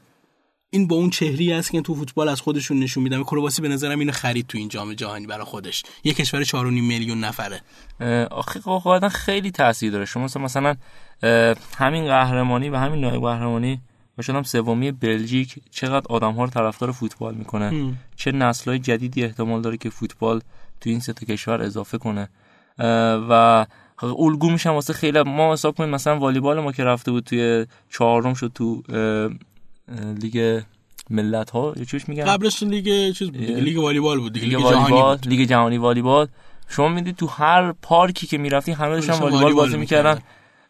این با اون چهری است که تو فوتبال از خودشون نشون میدن کرواسی به نظرم اینو خرید تو این جام جهانی برای خودش. یه کشور 4.5 میلیون نفره. آخه واقعا خیلی تاثیر داره. شما مثلا همین قهرمانی و همین نایب قهرمانی مثلا سومی بلژیک چقدر آدم ها رو طرفدار فوتبال می‌کنه؟ چه نسل های جدیدی احتمال داره که فوتبال تو این سه کشور اضافه کنه؟ و الگو میشم واسه خیلی ما حساب کنیم مثلا والیبال ما که رفته بود توی چهارم شد تو لیگ ملت ها یا چیش میگن قبلش لیگ چیز بود لیگ والیبال بود لیگ, لیگ والیبال لیگ جهانی والیبال. شما می‌دید تو هر پارکی که می‌رفتی همه داشتن والیبال بازی می‌کردن.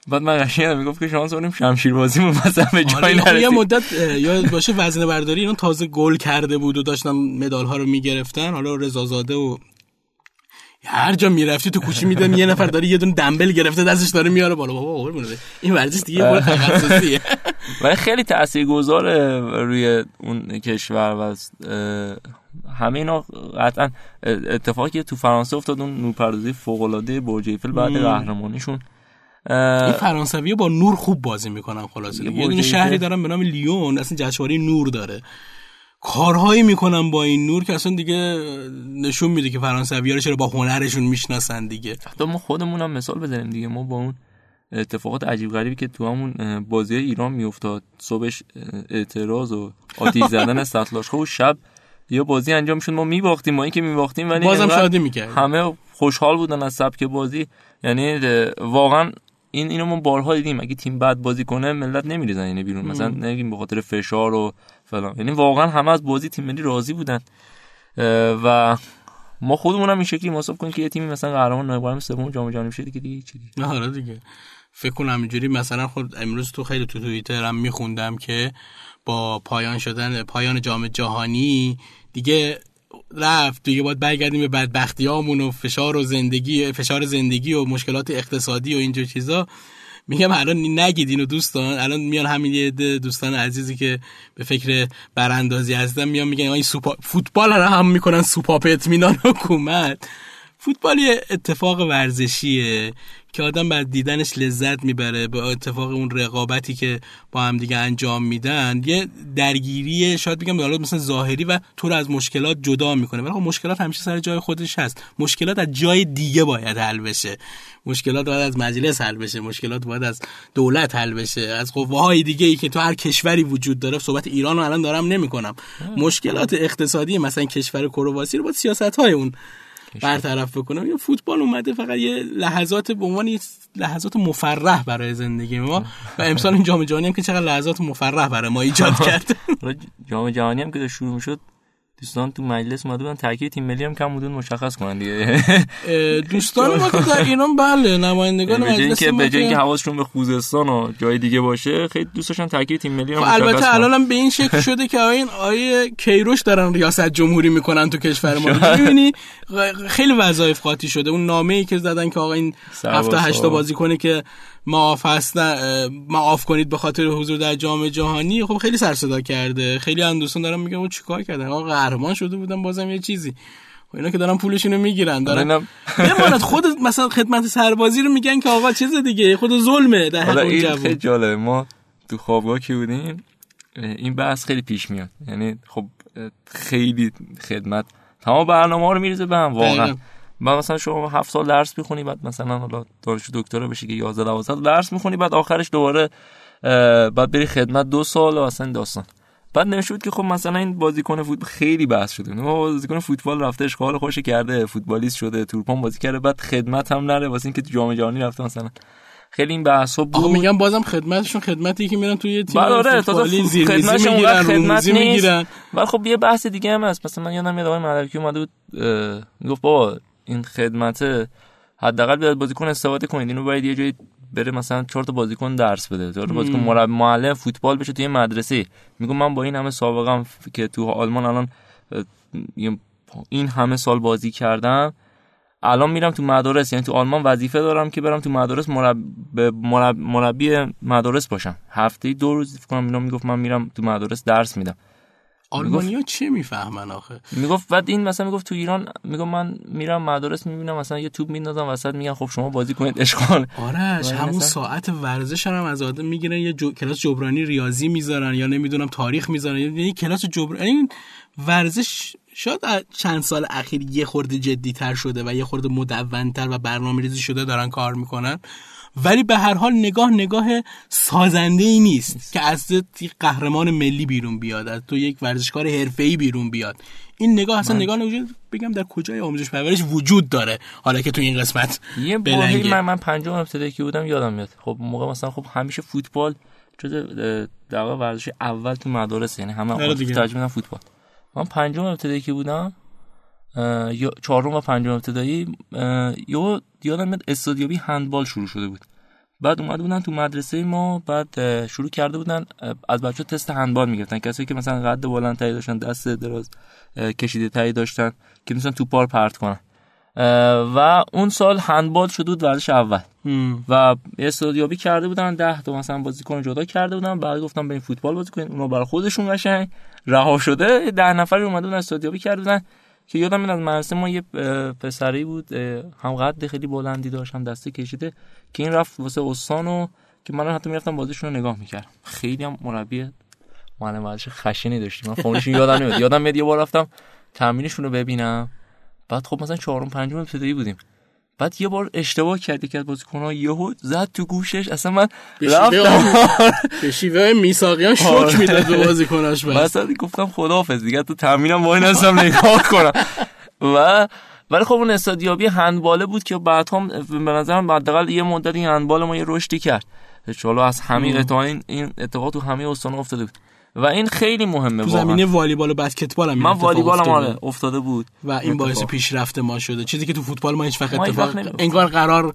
بعد من قشنگ می‌گفت که شانس اونیم شمشیر بازی مون مثلا به جای آره، نرسید یه مدت یاد باشه وزنه برداری اینا تازه گل کرده بود و داشتن مدال ها رو می‌گرفتن. حالا رضا زاده و هر جا می‌رفتی تو کوچه میدن یه نفر داره یه دونه دنبل گرفته دستش داره میاره بالا. بابا این ورزش دیگه یه تخصصیه. <laughs> ولی خیلی تاثیرگذاره روی اون کشور و همه اینا قطعا اتفاقی تو فرانسه افتاد اون نورپردازی فوق العاده برج ایفل بعد قهرمانیشون. این فرانسوی با نور خوب بازی می‌کنن خلاصه یه دونه شهری دارن به نام لیون اصلا جشنواره نور داره. کارهایی می‌کنن با این نور که اصلا دیگه نشون میده که فرانسوی ها رو چرا با هنرشون می‌شناسن دیگه. حتی ما خودمون هم مثال بزنیم دیگه. ما با اون اتفاقات عجیب غریبی که تو همون بازی ایران میافتاد صبحش اعتراض و آتیش زدن استخلاش و شب یه بازی انجام شد. ما میباختیم ما اینکه میباختیم ولی بازم شادی می‌کرد همه خوشحال بودن از سبک بازی. یعنی واقعا این اینو ما بارها دیدیم. اگه تیم بد بازی کنه ملت نمیریزن اینه بیرون. مثلا نگیم به خاطر فشار و فلان. یعنی واقعا همه از بازی تیم ملی راضی بودن. و ما خودمون هم این شکلی حساب کنیم که یه تیمی مثلا قهرمان نایب سوم جام جهانی بشه دیگه دیگه چی دیگه؟ آره دیگه. فکر کنم اینجوری مثلا خود امروز تو خیلی تو توییتر هم میخوندم که با پایان شدن پایان جام جهانی دیگه رفت. دیگه باید برگردیم به بدبختیامون و فشار و زندگی فشار زندگی و مشکلات اقتصادی و اینجور چیزا. میگم الان نگید اینو دوستان الان میان همین یه دوستان عزیزی که به فکر براندازی هستن میان میگن این سوپا فوتبال رو هم می‌کنن سوپاپ اطمینان حکومت. فوتبال یه اتفاق ورزشیه. که آدم بعد دیدنش لذت می‌بره به اتفاق اون رقابتی که با هم دیگه انجام میدن یه درگیری شاید بگم حالا مثلا ظاهری و تو رو از مشکلات جدا می‌کنه. ولی خب مشکلات همیشه سر جای خودش هست. مشکلات از جای دیگه باید حل بشه. مشکلات باید از مجلس حل بشه. مشکلات باید از دولت حل بشه. از قوه دیگه ای که تو هر کشوری وجود داره. صحبت ایران رو الان دارم نمی‌کنم. مشکلات اقتصادی مثلا کشور کرواسی رو با سیاست های اون برطرف بکنم. یا فوتبال اومده فقط یه لحظات به عنوان لحظات مفرح برای زندگی ما. و امسال این جام جهانی هم که چقدر لحظات مفرح برای ما ایجاد <laughs> کرد. جام جهانی هم که شروع شد دوستان تو مجلس اومده بودن ترکیب تیم ملی هم کم بودن مشخص کنن دیگه. دوستان ما که در ایران بله نمایندگان مجلس که به جای اینکه حواسشون به خوزستان و جای دیگه باشه خیلی دوست داشتن ترکیب تیم ملی هم خب البته الان به این شکل شده که این آیه کیروش دارن ریاست جمهوری می‌کنن تو کشور ما. می‌بینی؟ خیلی وظایف قاطی شده. اون نامه ای که زدن که آقا این هفته هشتا بازی کنه که معاف هستن معاف کنید به خاطر حضور در جام جهانی. خب خیلی سر صدا کرده. خیلی هم دوستان دارن میگن او چیکار کردن آقا قهرمان شده بودن بازم یه چیزی. خب اینا که دارن پولشون رو می‌گیرن دارن بماند. خود مثلا خدمت سربازی رو میگن که آقا چیز دیگه خود ظلمه در حق اون جواب خیلی جالبه. ما تو خوابگاه که بودیم؟ این بحث خیلی پیش میاد. یعنی خب خیلی خدمت. تمام برنامه ها رو میریزه به هم واقعا. بعد مثلا شما هفت سال درس می‌خونی بعد مثلا حالا دانشجو دکترا بشی که 11 12 درس می‌خونی بعد آخرش دوباره بعد بری خدمت دو سال و اصلا داستان. بعد نشود که خب مثلا این بازیکن فوتبال خیلی بحث شده. ما بازیکن فوتبال رفته اشغال خوش کرده فوتبالیست شده تورپان بازی کرده بعد خدمت هم نره واسه اینکه جام جهانی رفته مثلا. خیلی این بحث بود. میگم بازم خدمتشون خدمتی که میرن توی تیم آره فوتبالی زیر می‌گیرن خدمت می‌گیرن. ولی خب یه بحث دیگه هم هست. مثلا من یادم میاد آقای مدرکی اومده بود می‌گفت بابا این خدمت حداقل بیاد بازیکن استفاده کنید. اینو باید یه جایی بره مثلا چهار تا بازیکن درس بده چهار تا بازیکن مربی معلم فوتبال بشه توی مدرسه. میگم من با این همه سابقه که تو آلمان الان این همه سال بازی کردم. الان میرم تو مدارس یعنی تو آلمان وظیفه دارم که برم تو مدارس مربی, مربی مدارس باشم. هفته دو روز فکر کنم اینا می‌گفت من میرم تو مدارس درس میدم. آلمانیا چه می‌فهمن آخه؟ می‌گفت بعد این مثلا می‌گفت تو ایران میگم من میرم مدارس می‌بینم مثلا یه توپ میندازم وسط میگن خب شما بازی کنید اشغال. آرش همون ساعت ورزش هم از آدم می‌گیرن یه جو... کلاس جبرانی ریاضی می‌ذارن یا نمی‌دونم تاریخ می‌ذارن یعنی کلاس جبرانی این ورزش شاید چند سال اخیر یه خورده جدی تر شده و یه خورده مدونتر و برنامه ریزی شده دارن کار می‌کنن. ولی به هر حال نگاه نگاه سازنده ای نیست که از قهرمان ملی بیرون بیاد از تو یک ورزشکار حرفه‌ای بیرون بیاد. این نگاه اصلا نگاه نوجود بگم در کجای آموزش پرورش وجود داره. حالا که تو این قسمت یه بلنگه. من من پنجم ابتدایی که بودم یادم میاد. خب موقع مثلا خب همیشه فوتبال جز در ورزش اول تو مدارس یعنی همه آره ترجمه فوتبال. من پنجم ابتدایی که بودم چهارم و پنجم ابتدایی یا یادم میاد استادیابی هندبال شروع شده بود. بعد اومده بودن تو مدرسه ما بعد شروع کرده بودن از بچه تست هندبال می‌گرفتن. کسایی که مثلا قد بلند تایی داشتن دست دراز کشیده تایی داشتن که مثلا تو پار پرت کنن. و اون سال هندبال شده بود ورزش اول. و استادیابی کرده بودن ده تا مثلا بازیکن جدا کرده بودن. بعد گفتم بریم فوتبال بازی کنیم. اونا برای خودشون قشنگ رها شده. ده نفر اومده بودن استادیابی کرده بودن. که یادم میاد مدرسه ما یه پسری بود هم قد خیلی بلندی داشت هم دسته کشیده که این رفت واسه استانو که من حتی می‌رفتم بازیشون رو نگاه می‌کردم. خیلی هم مربی معلم ورزش خشنی داشتیم. من فامیلشون یادم نمیاد یادم میاد یه بار رفتم تمرینشون رو ببینم. بعد خب مثلا چهارم پنجم ابتدایی بودیم. بعد یه بار اشتباه کرد که از بازیکن‌ها یهو زد تو گوشش. اصلا من رفتم. به شیوه <laughs> میساقیان شوک آره. می‌داد به بازیکناش بس مثلا گفتم خداحافظ دیگه. تو تمرینم وای نستم نگاه کنم. و ولی خب اون استادیابی هندباله بود که بعد هم به نظرم حداقل یه مدت این هندبال ما یه رشدی کرد. چالا از همه قطعه این اتفاق تو همه استان افتاده بود. و این خیلی مهمه تو زمینه والیبال و بسکتبال هم من والیبال هم آره افتاده بود. و این باعث پیشرفت ما شده. چیزی که تو فوتبال ما هیچ وقت اتفاق انگار قرار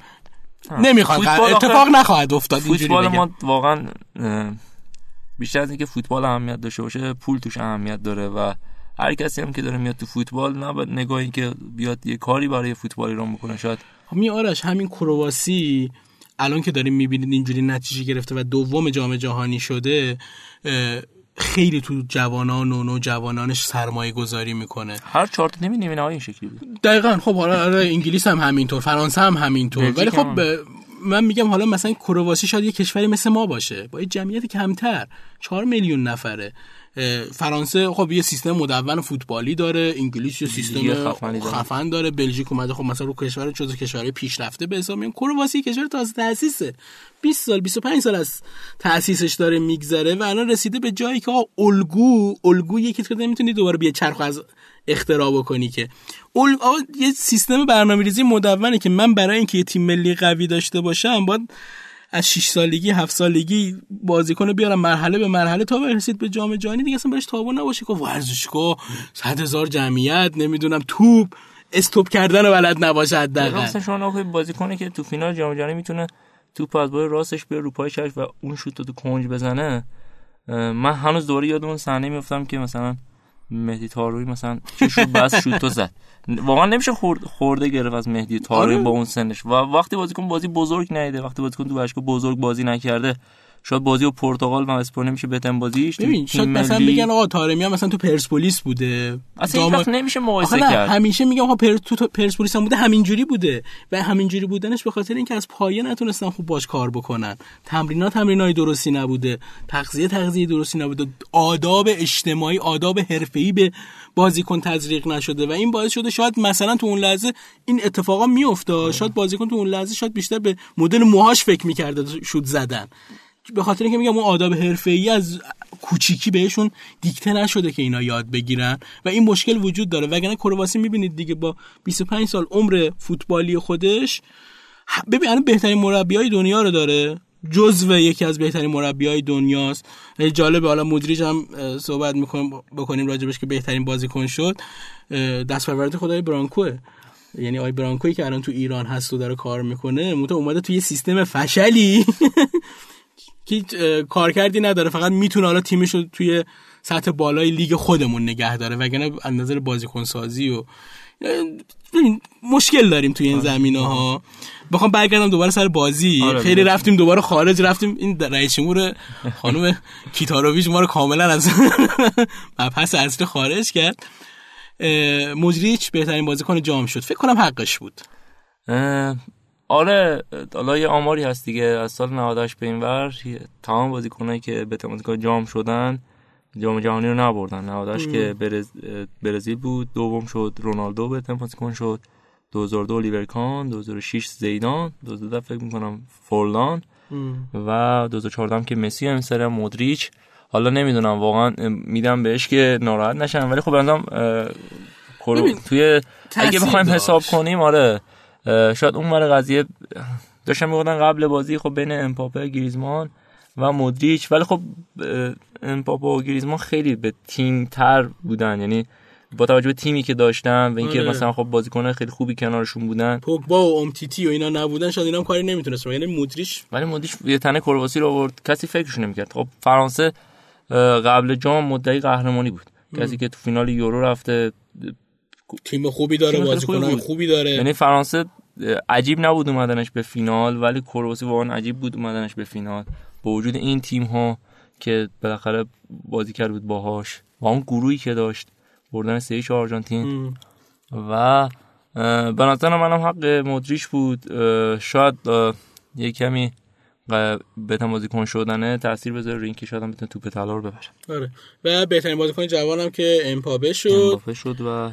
نمی‌خواد اتفاق نخواهد افتاد فوتبال ما واقعا بیشتر از اینکه فوتبال اهمیت داشته باشه پول توش اهمیت داره و هر کسی هم که داره میاد تو فوتبال نه نگاهی که بیاد یه کاری برای فوتبال ایران بکنه شاید. می آرش همین کرواسی الان که داریم می‌بینید اینجوری نتیجه گرفته و دوم جام جهانی شده خیلی تو جوانان و نوجوانانش سرمایه گذاری می‌کنه. هر چارت نمی این شکلی بود. دقیقا. خب حالا آره انگلیس هم همینطور فرانسه هم همینطور. ولی خب من میگم حالا مثلا کرواسی شاید یه کشوری مثل ما باشه. با یه جمعیت کمتر چهار میلیون نفره. فرانسه خب یه سیستم مدون فوتبالی داره انگلیس یه سیستم خفن داره بلژیک اومده خب مثلا رو کشور جزو کشورهای پیشرفته به حساب میان کرواسی کشور تازه تاسیسه 20 سال 25 سال از تاسیسش داره میگذره و الان رسیده به جایی که الگو الگو یکی که نمی‌تونی دوباره بیا چرخ از اختراع بکنی که. اول یه سیستم برنامه‌ریزی مدونه که من برای اینکه یه تیم ملی قوی داشته باشم باید از 6 سالگی 7 سالگی بازیکن بیارم مرحله به مرحله تا برسید به جام جهانی دیگه اصلا بهش تابون نباشه که ورزشگاه 100 هزار جمعیت نمی‌دونم توپ استوب کردن رو بلد نباشه حداقل. مثلا شما بازیکنی که تو فینال جام جهانی می‌تونه توپ از بای راستش به رو پای و اون شوت تو کنج بزنه. من هنوز دوره یادم صحنه میفتم که مثلا مهدی تاروی مثلا چه بس شوت تو زد واقعا نمیشه خورد خورده گرفت از مهدی تاروی آره. با اون سنش و وقتی بازیکن بازی بزرگ نیده وقتی بازیکن تو باشگاه بزرگ بازی نکرده شاید بازی و پرتغال و اسپانیا میشه بهترین بازیش. ببین شاید مثلا. بگن آقا تارمی هم مثلا تو پرسپولیس بوده. اصلا داما- نمیشه مقایسه کرد. همیشه میگم آقا پر... تو, تو پرسپولیس هم بوده همینجوری بوده. و همینجوری بودنش به خاطر اینکه از پایه نتونستن خوب باش کار بکنن. تمرینات تمرینای درستی نبوده. تغذیه تغذیه درستی نبوده. آداب اجتماعی آداب حرفه‌ای به بازیکن تزریق نشده. و این باعث شده شاید مثلا تو اون لحظه این اتفاقا میافتاد. شاید بازیکن تو اون لحظه شاید بیشتر به مدل موهاش فکر می‌کرده شد زدن. به خاطر اینکه میگم اون آداب حرفه‌ای از کوچیکی بهشون دیکته نشده که اینا یاد بگیرن و این مشکل وجود داره. وگرنه کرواسی می‌بینید دیگه با 25 سال عمر فوتبالی خودش ببین الان بهترین مربیای دنیا رو داره. جزو یکی از بهترین مربیای دنیاست. جالبه حالا مدریج هم صحبت می‌کنیم بکنیم راجبش که بهترین بازیکن شد. دست پرورده خدای برانکوه. یعنی آی برانکوی که الان تو ایران هست و داره کار می‌کنه متو اومده توی یه سیستم فشلی. <laughs> که هیچ کارکردی نداره. فقط می‌تونه حالا تیمش رو توی سطح بالای لیگ خودمون نگه داره. وگرنه از نظر بازیکن سازی و مشکل داریم توی این زمینه ها بخوام برگردم دوباره سر بازی. آره، خیلی. رفتیم دوباره خارج. رفتیم این رئیس جمهور خانم <laughs> کیتاروویچ ما رو کاملا از <laughs> مبحث اصلی خارج کرد. مجریچ بهترین بازیکن جام شد. فکر کنم حقش بود. آره حالا یه آماری هست دیگه. از سال 98 به این ور تمام بازیکنایی که به بازیکن جام شدن جام جهانی رو نبردن. 98 که برز... برزیل بود دوم شد رونالدو به بازیکن شد. 2002 اولیور کان 2006 زیدان 2012 فکر می‌کنم فورلان. و 2014 هم که مسی هم سر هم مودریچ. حالا نمی‌دونم واقعا میدم بهش که ناراحت نشن ولی خب بنظرم توی اگه بخوایم. حساب کنیم آره. شاید اون ور قضیه داشتن می‌گفتن قبل بازی خب بین امپاپه گریزمان و مودریچ ولی خب امپاپه و گریزمان خیلی به تیم تر بودن. یعنی با توجه به تیمی که داشتن و اینکه آره. مثلا خب بازیکنان خیلی خوبی کنارشون بودن. پوگبا و امتیتی و اینا نبودن شاید اینا هم کاری نمی‌تونست یعنی مودریچ ولی مودریچ یه تنه کرواسی رو آورد. کسی فکرش نمی‌کرد. خب فرانسه قبل جام مدعی قهرمانی بود. کسی که تو فینال یورو رفته تیم خوبی داره بازیکنان خوبی. خوبی داره. یعنی فرانسه عجیب نبود اومدنش به فینال ولی کرواسی واقعا عجیب بود اومدنش به فینال. با وجود این تیم ها که بالاخره بازی کرد بود باهاش. و اون گروهی که داشت بردن سه آرژانتین. ام. و به نظر منم حق مدریش بود. شاید یه کمی اه، بهتر بازیکن شدنه تاثیر بذاره روی اینکه شاید هم بتونه توپ طلا رو ببره. آره. و بهترین بازیکن جوانم که امباپه شد. امباپه شد و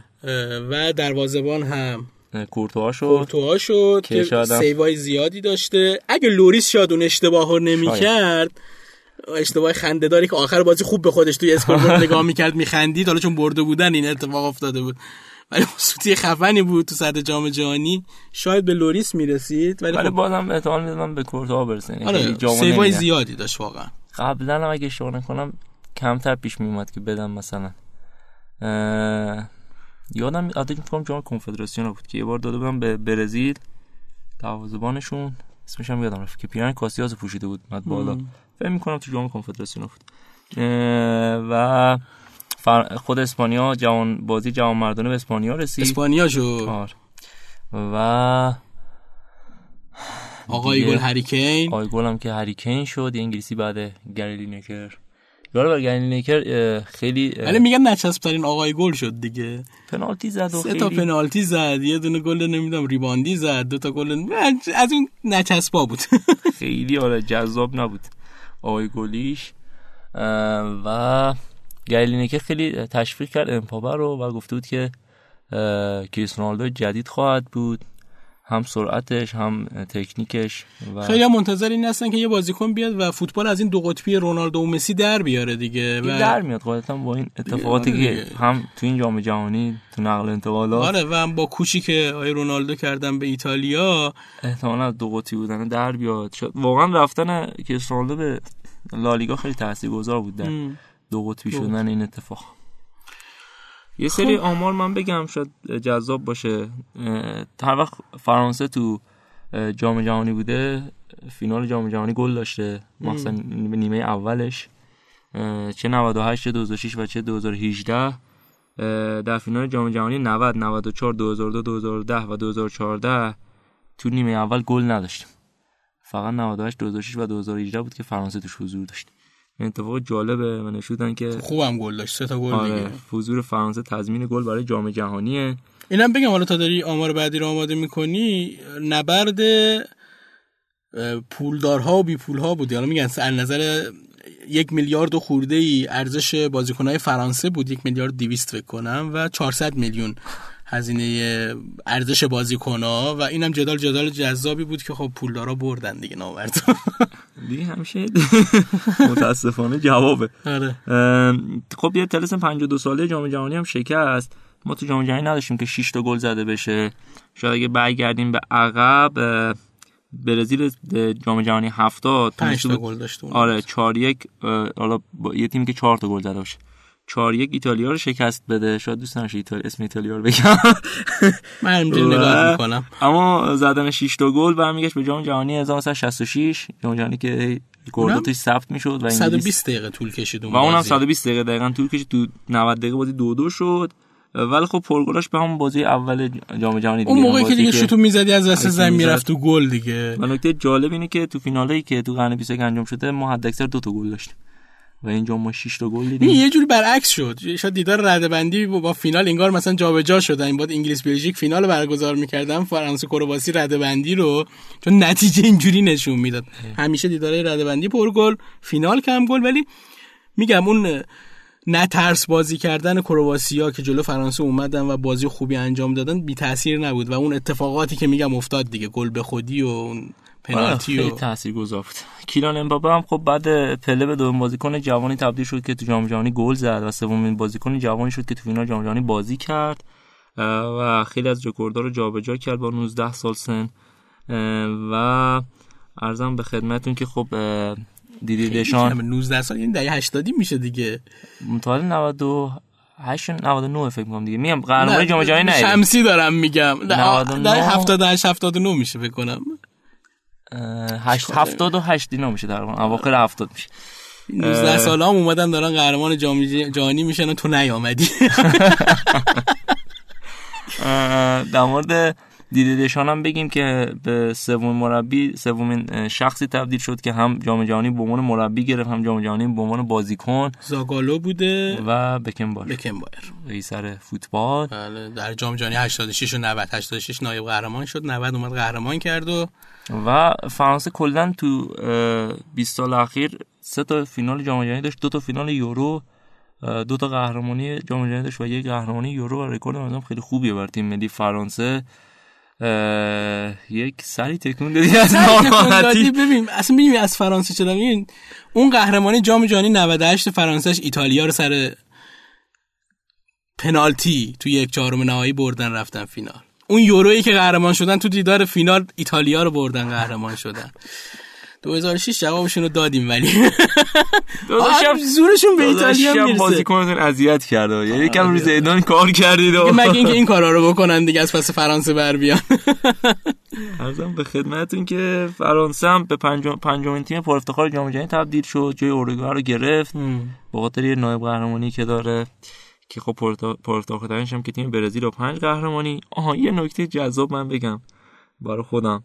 و دروازه‌بان هم. کورتوا شد. کورتوا شد که که شاید هم- سیوای زیادی داشته. اگه لوریس شاید اون اشتباه رو نمی‌کرد اشتباه خنده داری که آخر بازی خوب به خودش توی scoreboard <laughs> نگاه می‌کرد میخندید. حالا چون برده بودن این اتفاق افتاده بود. ولی سوتی خفنی بود تو سطح جام جهانی. شاید به لوریس می‌رسید ولی ولی خب بازم احتمال می‌دونم به کورتوا برسه یعنی خیلی آره سیوای. زیادی داشت واقعا. قبلا هم اگه اشتباه نکنم کمتر پیش می اومد که بدم مثلا. اه، یادم عادت می‌کنم جام کنفدراسیون بود که یه بار داده بودم به برزیل دروازه‌بانشون اسمش هم یادم رفت که پیرن کاسیاس پوشیده بود مد بالا. فکر می‌کنم تو جام کنفدراسیون بود. اه، و فر- خود اسپانیا جوان بازی جوان مردانه به اسپانیا رسید. اسپانیا شد. آره. و آقای گل هریکین آقای گل هم که هریکین شد یه انگلیسی بعد گری لینکر یارو بر گری لینکر اه، خیلی ولی میگن نچسب ترین آقای گل شد دیگه. پنالتی زد و سه تا خیلی پنالتی زد. یه دونه گل نمی‌دونم ریباندی زد. دو تا گل از اون نچسبا بود. خیلی آره جذاب نبود آقای گلیش. و گری لینکر خیلی تشویق کرد امباپه رو و گفته بود که کریس رونالدو جدید خواهد بود. هم سرعتش هم تکنیکش و خیلی هم منتظر این هستن که یه بازیکن بیاد و فوتبال از این دو قطبی رونالدو و مسی در بیاره دیگه. و این در میاد قاعدتا با این اتفاقاتی آره که. هم تو این جام جهانی تو نقل انتقالات. آره و هم با کوچی که آقای رونالدو کردن به ایتالیا. احتمالا دو قطبی بودن در بیاد. شاید واقعا رفتن کریس رونالدو به لالیگا خیلی تاثیرگذار بود در. دو قطبی شدن این اتفاق. یه سری خب. آمار من بگم شاید جذاب باشه. هر وقت فرانسه تو جام جهانی بوده فینال جام جهانی گل داشته. مثلا نیمه اولش. چه 98 چه 2006 و چه 2018 در فینال جام جهانی 90 94 2002 2010 و 2014 تو نیمه اول گل نداشتیم. فقط 98 2006 و 2018 بود که فرانسه توش حضور داشت. این اتفاق جالبه. و نشودن که خوبم گل داشت. سه تا گل آره دیگه. حضور فرانسه تضمین گل برای جام جهانیه. اینم بگم حالا تا داری آمار بعدی رو آماده می‌کنی نبرد پولدارها و بی پولها بود حالا میگن از نظر یک میلیارد و خورده ای ارزش بازیکنهای فرانسه بود. یک میلیارد دیویست فکر کنم و 400 میلیون. هزینه ارزش بازیکنها و اینم جدال جدال جذابی بود که خب پولدارا بردن دیگه نامرد <laughs> دیگه همیشه <laughs> متاسفانه جوابه. آره. خب یه تلسم 52 ساله جام جهانی هم شکست. ما تو جام جهانی نداشتیم که 6 تا گل زده بشه. شاید اگه برگردیم به عقب برزیل جام جهانی 70 5 تونسته تا گل داشت. آره 4 1 حالا با یه تیمی که 4 تا گل زده باشه. 4 1 ایتالیا رو شکست بده. شاید دوست نداشته ایتالیا اسم ایتالیا رو بگم. <laughs> من همینجوری و- نگاه می‌کنم. اما زدن 6 تا گل برمیگشت به جام جهانی 1966 جام جهانی که اونم گل توش ثبت می‌شد و انگلیس 120 دقیقه طول کشید اون و اونم بازی. 120 دقیقه دقیقا طول کشید تو 90 دقیقه بازی دو دو شد. ولی خب پرگلاش به همون بازی اول جام جهانی دیگه. اون موقعی که دیگه شوتو می‌زدی از کی زمین. می‌رفت تو گل دیگه. و نکته جالب اینه که تو فینالایی که تو قرن 21 انجام شده ما حداکثر دو تا گل داشتیم. و اینجا ما 6 تا گل دیدیم. یه جوری برعکس شد. شاید دیدار ردبندی با فینال انگار مثلا جابجا شدن. این بعد انگلیس بلژیک فینال برگزار می‌کردن فرانسه کرواسی ردبندی رو. چون نتیجه اینجوری نشون می‌داد. همیشه دیدارهای ردبندی پرگل فینال کم گل. ولی میگم اون نه ترس بازی کردن کرواسیا که جلو فرانسه اومدن و بازی خوبی انجام دادن بی تاثیر نبود. و اون اتفاقاتی که میگم افتاد دیگه. گل به خودی و اون پنالتی خیلی و تاثیرگذار بود. کیلان امباپه هم خب بعد پله به دومین بازیکن جوانی تبدیل شد که تو جام جهانی گل زد و سومین بازیکن جوانی شد که تو فینال جام جهانی بازی کرد. و خیلی از رکوردها رو جابجا کرد با 19 سال سن. و ارزم به خدمتتون که خب دیدی دشان. 19 سال این دهه 80 میشه دیگه. متولد 98 99 فکر کنم دیگه. میگم قهرمانی جام جهانی نه شمسی دارم میگم. نه 99 در 78 79 میشه فکر کنم. 78 اینا میشه در اواخر 70 میشه. 19 سال هم اومدن دارن قهرمان جام جهانی میشن و تو نیامدی. <laughs> در مورد دیده دشان هم بگیم که به سومین مربی سومین شخصی تبدیل شد که هم جام جهانی به عنوان مربی گرفت هم جام جهانی به عنوان بازیکن زاگالو بوده و بکنبار بکنبایر قیصر فوتبال. بله در جام جهانی 86 و 90 86 نایب قهرمان شد 90 اومد قهرمان کرد و و فرانسه کلا تو اه، 20 سال اخیر سه تا فینال جام جهانی داشت دو تا فینال یورو دو تا قهرمانی جام جهانی داشت و یک قهرمانی یورو و رکورد خیلی خوبیه برای تیم ملی فرانسه. یک سری تکون دادی از ناراحتی ببین اصلا ببین از فرانسه چرا این اون قهرمانی جام جهانی 98 فرانسهش ایتالیا رو سر پنالتی تو یک چهارم نهایی بردن رفتن فینال. اون یورویی که قهرمان شدن تو دیدار فینال ایتالیا رو بردن قهرمان شدن. 2006 جوابشون رو دادیم ولی. آه، زورشون به ایتالیا می‌رسه. بازیکنتون اذیت کرده. یعنی یکم روی زیدان کار کردید و مگه اینکه این کارا رو بکنن دیگه از پس فرانسه بر بیان. <laughs> ارزم به خدمتتون که فرانسه هم به پنجم پنجمین تیم پر افتخار جام جهانی تبدیل شد. جای اروگوئه رو گرفت. به خاطر یه نایب قهرمانی که داره که خب پر افتخارترینش هم که تیم برزیل و پنج قهرمانی. آها یه نکته جذاب من بگم برای خودم.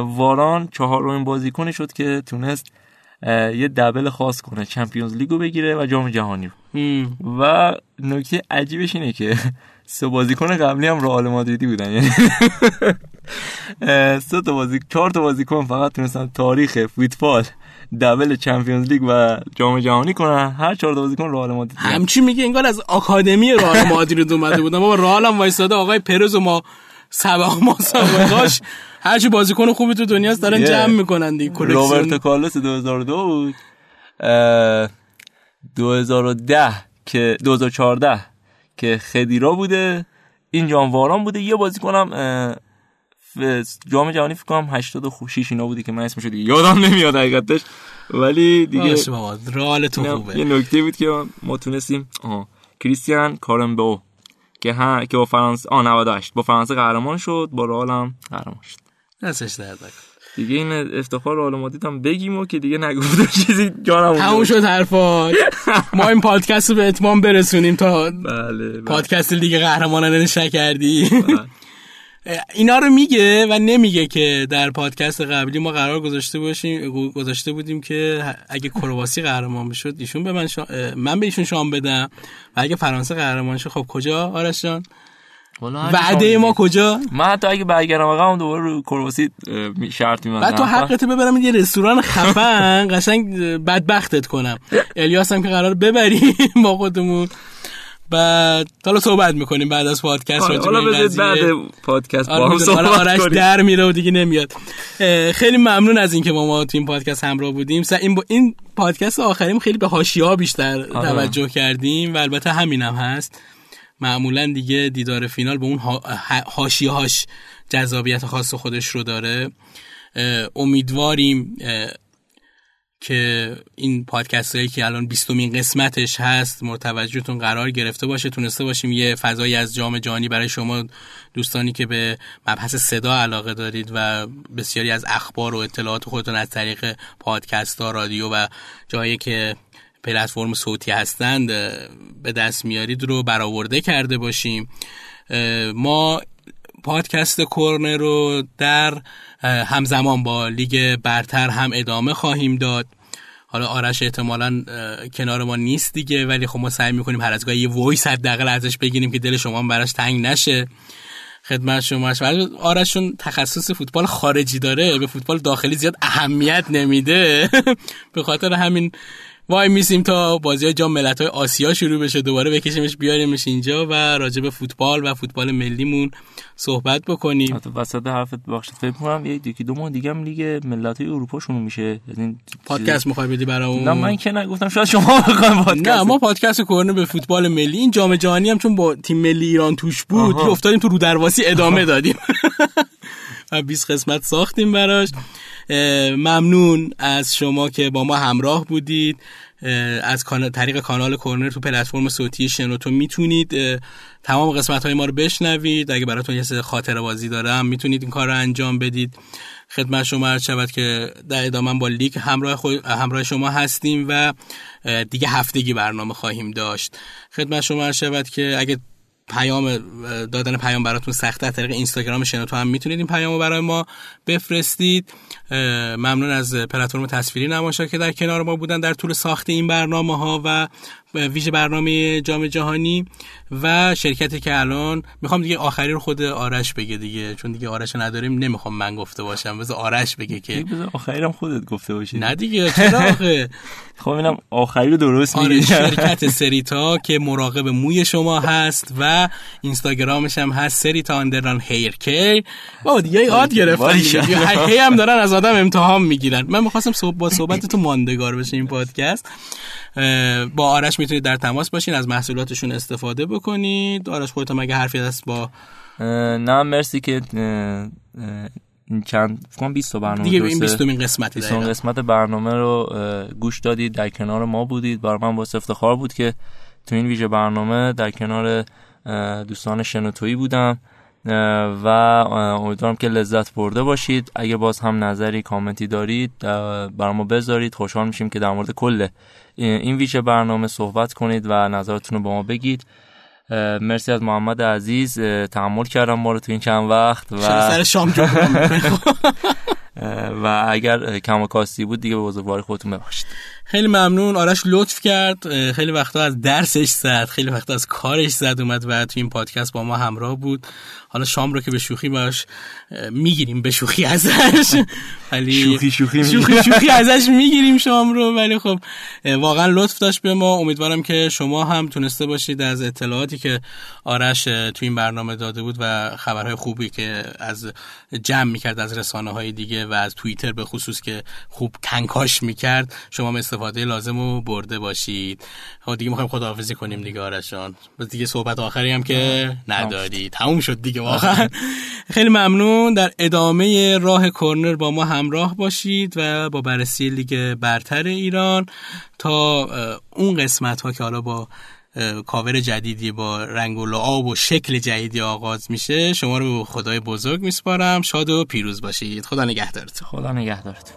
واران چهارمین بازیکنی شد که تونست یه دبل خاص کنه چمپیونز لیگو بگیره و جام جهانی. رو. و نکته عجیبش اینه که سه بازیکن قبلی هم رئال مادریدی بودن. یعنی سه تا بازی چهار تا بازیکن فقط تونستن تاریخ فوتبال دبل چمپیونز لیگ و جام جهانی کنن. هر چهار تا بازیکن رئال مادرید. همچی میگه انگار از آکادمی رئال مادرید اومده بودن. بابا رئال هم وایساده آقای پرز و ما سبق ما <laughs> سابقاش هرچی بازیکن خوبی تو دنیاست دارن. جمع می‌کنن دیگه روبرتو کلکسیون کارلوس 2002 بود. اه، 2010 که 2014 که خدیرا بوده. این جانواران بوده. یه بازیکنم جام جهانی فکر کنم 86 اینا بودی که من اسمشو دیگه یادم نمیاد حقیقتش. ولی دیگه بابا رئال تو خوبه. یه نکته بود که ما تونستیم آها. کریستیان کارمبو که ها که با فرانسه آ 98 با فرانسه قهرمان شد با رئال هم قهرمان شد. دستش درد نکن. دیگه این افتخار رئال مادرید هم بگیم و که دیگه نگفتم چیزی جانم تموم شد حرفات ما این پادکست رو به اتمام برسونیم تا بله, بله. پادکست دیگه قهرمانان کردی. <laughs> اینا رو میگه و نمیگه که در پادکست قبلی ما قرار گذاشته باشیم گذاشته بودیم که اگه کرواسی قهرمان بشد ایشون به من من به ایشون شام بدم و اگه فرانسه قهرمان شد خب کجا؟ آرش جان؟ وعده ما کجا؟ من حتی اگه برگردم آقا دوباره رو کرواسی شرط می‌بندم. بعد تو حقت ببرم یه رستوران خفن قشنگ بدبختت کنم. الیاس هم که قرار ببری <laughs> با خودمون. بعد حالا صحبت می‌کنیم بعد از پادکست آره، حالا بذارید بعد پادکست با هم صحبت آرش در میره و دیگه نمیاد. خیلی ممنون از اینکه ما ما تو این پادکست همراه بودیم. این با این پادکست آخریم خیلی به حاشیه‌ها بیشتر آره. توجه کردیم و البته همینم هم هست. معمولا دیگه دیدار فینال به اون حاشیه هاش جذابیت خاص خودش رو داره. امیدواریم که این پادکست هایی که الان بیستمین قسمتش هست مرتوجهتون قرار گرفته باشه. تونسته باشیم یه فضایی از جام جهانی برای شما دوستانی که به مبحث صدا علاقه دارید و بسیاری از اخبار و اطلاعات خودتون از طریق پادکست ها رادیو و جایی که پلتفرم صوتی هستند به دست میارید رو برآورده کرده باشیم. ما پادکست کورنر رو در همزمان با لیگ برتر هم ادامه خواهیم داد. حالا آرش احتمالا کنار ما نیست دیگه ولی خب ما سعی می‌کنیم هر از گاهی یه voice حداقل ازش بگیریم که دل شما براش تنگ نشه. خدمت شما آرشون تخصص فوتبال خارجی داره به فوتبال داخلی زیاد اهمیت نمیده. <laughs> به خاطر همین وای میسیم تا بازی جام ملت های آسیا شروع بشه. دوباره بکشیمش بیاریمش اینجا و راجع به فوتبال و فوتبال ملیمون صحبت بکنیم. حتی وسط حرفت بخشید فکر کنم یکی دو ماه دیگه هم لیگ ملت های اروپا شروع میشه. یعنی پادکست می‌خوای بدی برامون نه من که نگفتم شاید شما <laughs> بخواید پادکست نه ما پادکست کورنر به فوتبال ملی این جام جهانی هم چون با تیم ملی ایران توش بود افتادیم تو رو درواسی ادامه دادیم. <laughs> و 20 قسمت ساختیم براش. ممنون از شما که با ما همراه بودید. از طریق کانال کورنر تو پلتفرم صوتی شنوتو می‌تونید. تمام قسمت های ما رو بشنوید. اگه براتون یه خاطر بازی دارم می‌تونید این کار رو انجام بدید. خدمت شما عرض شود که در ادامه با لیک همراه, همراه شما هستیم و دیگه هفتگی برنامه خواهیم داشت. خدمت شما عرض شود که اگه پیام دادن پیام براتون سخته طریق اینستاگرام شنوتو هم می‌تونید این پیامو برای ما بفرستید. ممنون از پلتفرم تصویری نماشا که در کنار ما بودن در طول ساخت این برنامه ها و ویژه برنامه جام جهانی و شرکتی که الان می‌خوام دیگه آخری رو خود آرش بگه دیگه چون دیگه آرش نداریم نمی‌خوام من گفته باشم. بذار آرش بگه که. بذار آخری هم خودت گفته باشی. نه دیگه چرا آخه؟ <laughs> خب اینم آخری رو درست آره شرکت سریتا که مراقب موی شما هست و اینستاگرامش هم هست سریتا اندران هیر کیر با دیگه یاد گرفتن هی هم دارن از آدم امتحان می‌گیرن. من می‌خواستم صحبت با صحبت تو ماندگار بشه این پادکست. با آرش می‌تونید در تماس باشین از محصولاتشون استفاده بکنید. آرش خودت مگه حرفی هست با نه مرسی که این چند فکر 20 برنامه دیگه این 20 قسمت 20 قسمت برنامه رو گوش دادید در کنار ما بودید. برای من باعث افتخار بود که تو این ویژه برنامه در کنار دوستان شنوتویی بودم. و امیدوارم که لذت برده باشید. اگه باز هم نظری کامنتی دارید برای ما بذارید. خوشحال میشیم که در مورد کل این ویژه برنامه صحبت کنید و نظرتون رو با ما بگید. مرسی از محمد عزیز. تحمل کردم ما رو تو این چند وقت و سر شام <laughs> و اگر کم و کاستی بود دیگه به بزرگواری خودتون ببخشید. خیلی ممنون. آرش لطف کرد. خیلی وقتا از درسش زد. خیلی وقتا از کارش زد اومد و تو این پادکست با ما همراه بود. حالا شام رو که به شوخی باش می‌گیریم به شوخی ازش. <laughs> ولی شوخی شوخی شوخی, شوخی ازش می‌گیریم شام رو. ولی خب واقعا لطف داشت به ما. امیدوارم که شما هم تونسته باشید از اطلاعاتی که آرش تو این برنامه داده بود و خبرهای خوبی که از جمع می‌کرد از رسانه های دیگه و از توییتر به خصوص که خوب کنکاش می‌کرد. شما استفاده لازم رو برده باشید. ها دیگه می‌خوایم خداحافظی کنیم دیگه آرشان. بس دیگه صحبت آخری هم که نداری. تموم شد دیگه واقعا. خیلی ممنون. در ادامه راه کرنر با ما همراه باشید و با بررسی لیگ برتر ایران تا اون قسمت ها که حالا با کاور جدیدی با رنگ و لعاب و شکل جدیدی آغاز میشه شما رو به خدای بزرگ میسپارم. شاد و پیروز باشید. خدا نگهدارتون. خدا نگهدارتون.